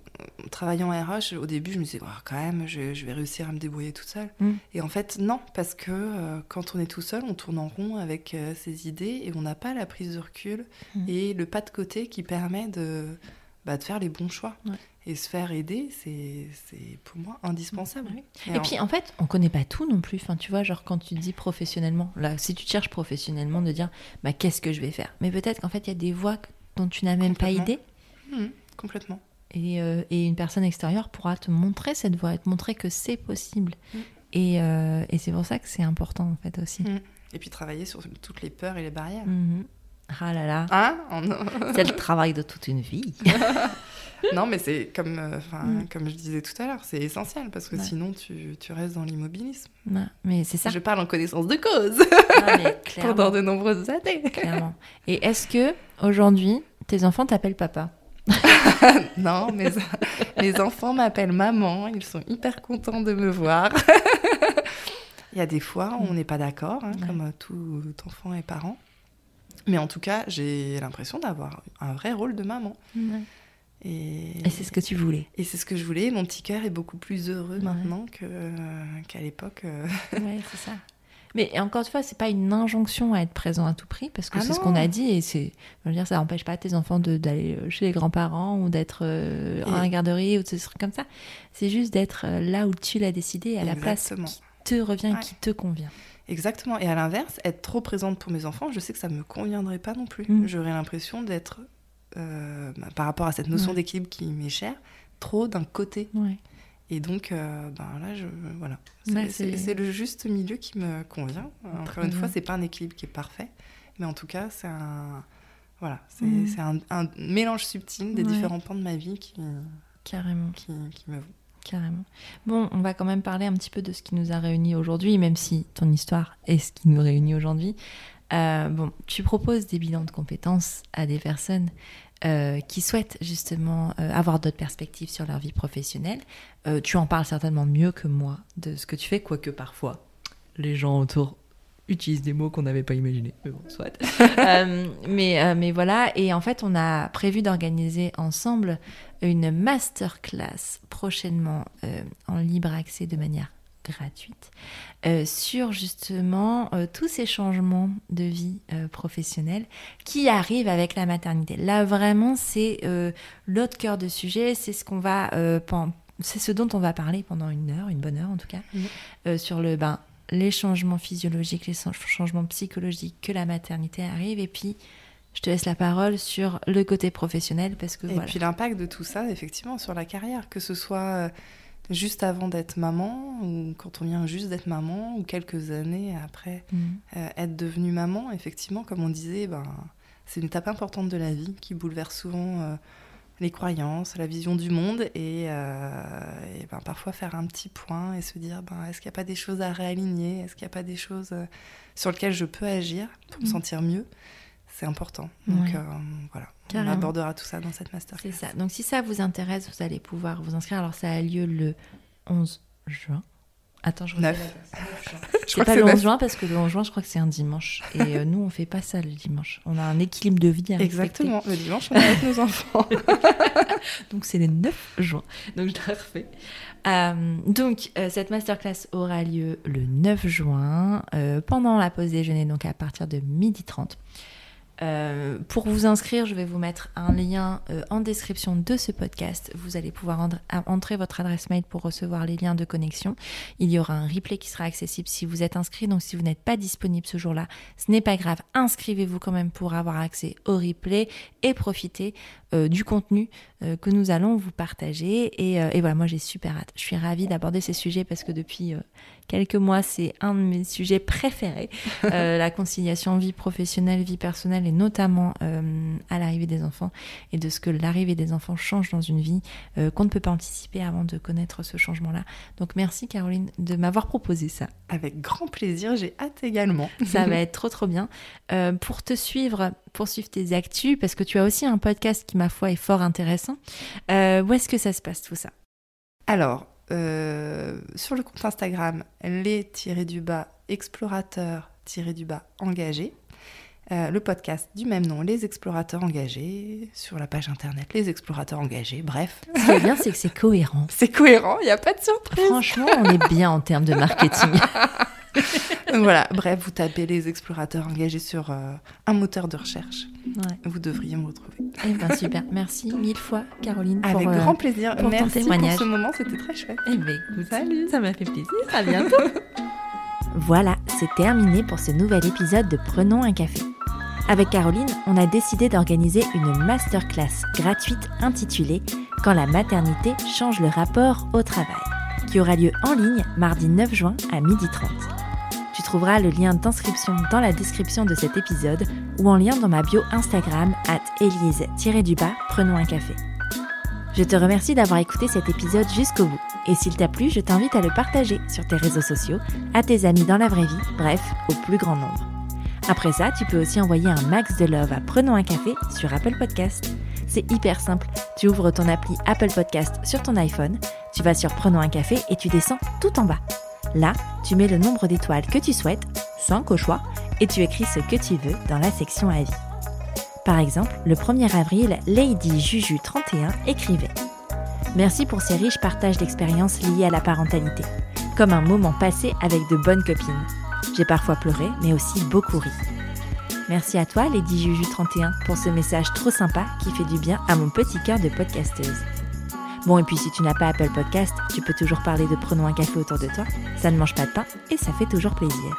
travaillant en RH, au début, je me disais, Oh, quand même, je, je vais réussir à me débrouiller toute seule. Mm. Et en fait, non, parce que euh, quand on est tout seul, on tourne en rond avec euh, ses idées et on n'a pas la prise de recul Mm. et le pas de côté qui permet de, bah, de faire les bons choix. Ouais. Et se faire aider, c'est pour moi indispensable. Oui. Et Et en- puis en fait, on connaît pas tout non plus. Enfin, tu vois, genre quand tu dis professionnellement, là, si tu te cherches professionnellement, de dire, bah qu'est-ce que je vais faire? Mais peut-être qu'en fait, il y a des voies dont tu n'as même pas idée. Mhm, complètement. Et, euh, et une personne extérieure pourra te montrer cette voie, te montrer que c'est possible. Mm. Et, euh, et c'est pour ça que c'est important en fait aussi. Mm. Et puis travailler sur toutes les peurs et les barrières. Ah là là, Hein En- c'est le travail de toute une vie. Non, mais c'est comme, euh, Mm. comme je disais tout à l'heure, c'est essentiel parce que Ouais. sinon tu, tu restes dans l'immobilisme. Ouais, mais c'est ça. Je parle en connaissance de cause Ah, pendant de nombreuses années. clairement. Et est-ce que aujourd'hui, tes enfants t'appellent papa? Non, mes, mes enfants m'appellent maman, ils sont hyper contents de me voir. Il y a des fois où on n'est pas d'accord, hein, Ouais. comme euh, tout enfant et parent. Mais en tout cas, j'ai l'impression d'avoir un vrai rôle de maman. Et, Et c'est ce que tu voulais. et c'est ce que je voulais. Mon petit cœur est beaucoup plus heureux Ouais. maintenant euh, qu'à l'époque. euh, Ouais, c'est ça. Mais encore une fois, c'est pas une injonction à être présent à tout prix, parce que Ah c'est ce qu'on a dit, et c'est, je veux dire, ça n'empêche pas tes enfants d'aller euh, chez les grands-parents ou d'être euh, Et- la garderie ou de ce truc comme ça. C'est juste d'être euh, là où tu l'as décidé, à la place qui te revient, Ouais. qui te convient. Exactement. Et à l'inverse, être trop présente pour mes enfants, je sais que ça me conviendrait pas non plus. Mm. J'aurais l'impression d'être, euh, bah, par rapport à cette notion Ouais. d'équilibre qui m'est chère, trop d'un côté. Ouais. Et donc, euh, ben là, je, voilà. C'est le juste milieu qui me convient. Encore Très une bien. fois, c'est pas un équilibre qui est parfait, mais en tout cas, c'est un, voilà, c'est Mm. un, un mélange subtil des Ouais. différents pans de ma vie qui, Carrément. qui, qui me vont. Carrément. Bon, on va quand même parler un petit peu de ce qui nous a réunis aujourd'hui, même si ton histoire est ce qui nous réunit aujourd'hui. Euh, bon, tu proposes des bilans de compétences à des personnes euh, qui souhaitent justement euh, avoir d'autres perspectives sur leur vie professionnelle. tu en parles certainement mieux que moi de ce que tu fais, quoique parfois les gens autour utilisent des mots qu'on n'avait pas imaginés. Mais bon, soit. mais, mais voilà, et en fait, on a prévu d'organiser ensemble une masterclass prochainement en libre accès de manière gratuite euh, sur justement euh, tous ces changements de vie euh, professionnelle qui arrivent avec la maternité. Là vraiment c'est l'autre cœur de sujet, c'est ce qu'on va c'est ce dont on va parler pendant une heure, une bonne heure en tout cas, sur le ben les changements physiologiques, les changements psychologiques que la maternité arrive et puis je te laisse la parole sur le côté professionnel parce que et puis l'impact de tout ça effectivement sur la carrière, que ce soit juste avant d'être maman, ou quand on vient juste d'être maman, ou quelques années après mm. euh, être devenue maman, effectivement, comme on disait, ben, c'est une étape importante de la vie qui bouleverse souvent euh, les croyances, la vision du monde, et, euh, et ben, parfois faire un petit point et se dire, ben, est-ce qu'il n'y a pas des choses à réaligner, est-ce qu'il n'y a pas des choses sur lesquelles je peux agir pour me mm. sentir mieux? C'est important. Donc voilà, on abordera tout ça dans cette master. C'est ça. Donc si ça vous intéresse, vous allez pouvoir vous inscrire. Alors ça a lieu le 11 juin. Attends, je 9. C'est pas le 11 juin parce que le 11 juin, je crois que c'est un dimanche. Et euh, nous, on fait pas ça le dimanche. On a un équilibre de vie à Exactement. Le dimanche, on est avec nos enfants. donc c'est le 9 juin. Donc je l'ai refait. Euh, donc euh, cette masterclass aura lieu le 9 juin pendant la pause déjeuner, donc à partir de 12h30. Euh, pour vous inscrire, je vais vous mettre un lien euh, en description de ce podcast. Vous allez pouvoir entrer votre adresse mail pour recevoir les liens de connexion. Il y aura un replay qui sera accessible si vous êtes inscrit. Donc si vous n'êtes pas disponible ce jour-là, ce n'est pas grave. Inscrivez-vous quand même pour avoir accès au replay et profiter euh, du contenu que nous allons vous partager. Et, et voilà, moi j'ai super hâte. Je suis ravie d'aborder ces sujets parce que depuis quelques mois, c'est un de mes sujets préférés, euh, la conciliation vie professionnelle, vie personnelle, et notamment euh, à l'arrivée des enfants, et de ce que l'arrivée des enfants change dans une vie euh, qu'on ne peut pas anticiper avant de connaître ce changement-là. Donc merci Caroline de m'avoir proposé ça. Avec grand plaisir, j'ai hâte également. ça va être trop trop bien. pour te suivre, pour suivre tes actus, parce que tu as aussi un podcast qui, ma foi, est fort intéressant, où est-ce que ça se passe tout ça? Alors, euh, sur le compte Instagram les-du-bas explorateurs-du-bas engagés. Euh, le podcast du même nom, Les Explorateurs Engagés, sur la page internet, Les Explorateurs Engagés, bref. Ce qui est bien, c'est que c'est cohérent. C'est cohérent, il n'y a pas de surprise. Franchement, on est bien en termes de marketing. voilà, bref, vous tapez les explorateurs engagés sur euh, un moteur de recherche. Vous devriez me retrouver. Eh ben, super, merci mille fois Caroline. Avec euh, grand plaisir, pour merci témoignage. pour ce moment, c'était très chouette. Eh ben, Salut. ça m'a fait plaisir, à bientôt. Voilà, c'est terminé pour ce nouvel épisode de Prenons un café. Avec Caroline, on a décidé d'organiser une masterclass gratuite intitulée Quand la maternité change le rapport au travail, qui aura lieu en ligne mardi 9 juin à 12h30. Tu trouveras le lien d'inscription dans la description de cet épisode ou en lien dans ma bio Instagram at Elise-du-bas Prenons un café. Je te remercie d'avoir écouté cet épisode jusqu'au bout. Et s'il t'a plu, je t'invite à le partager sur tes réseaux sociaux, à tes amis dans la vraie vie, bref, au plus grand nombre. Après ça, tu peux aussi envoyer un max de love à Prenons un café sur Apple Podcast. C'est hyper simple. Tu ouvres ton appli Apple Podcast sur ton iPhone, tu vas sur Prenons un café et tu descends tout en bas. Là, tu mets le nombre d'étoiles que tu souhaites, 5 au choix, et tu écris ce que tu veux dans la section avis. Par exemple, le 1er avril, Lady Juju 31 écrivait Merci pour ces riches partages d'expériences liées à la parentalité, comme un moment passé avec de bonnes copines. J'ai parfois pleuré, mais aussi beaucoup ri. Merci à toi, Lady Juju 31, pour ce message trop sympa qui fait du bien à mon petit cœur de podcasteuse. Bon, et puis si tu n'as pas Apple Podcast, tu peux toujours parler de Prenons un café autour de toi. Ça ne mange pas de pain et ça fait toujours plaisir.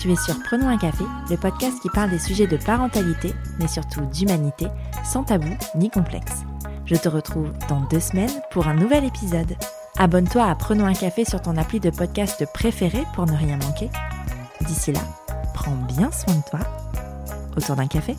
Tu es sur Prenons un café, le podcast qui parle des sujets de parentalité, mais surtout d'humanité, sans tabou ni complexe. Je te retrouve dans deux semaines pour un nouvel épisode. Abonne-toi à Prenons un café sur ton appli de podcast préféré pour ne rien manquer. D'ici là, prends bien soin de toi autour d'un café.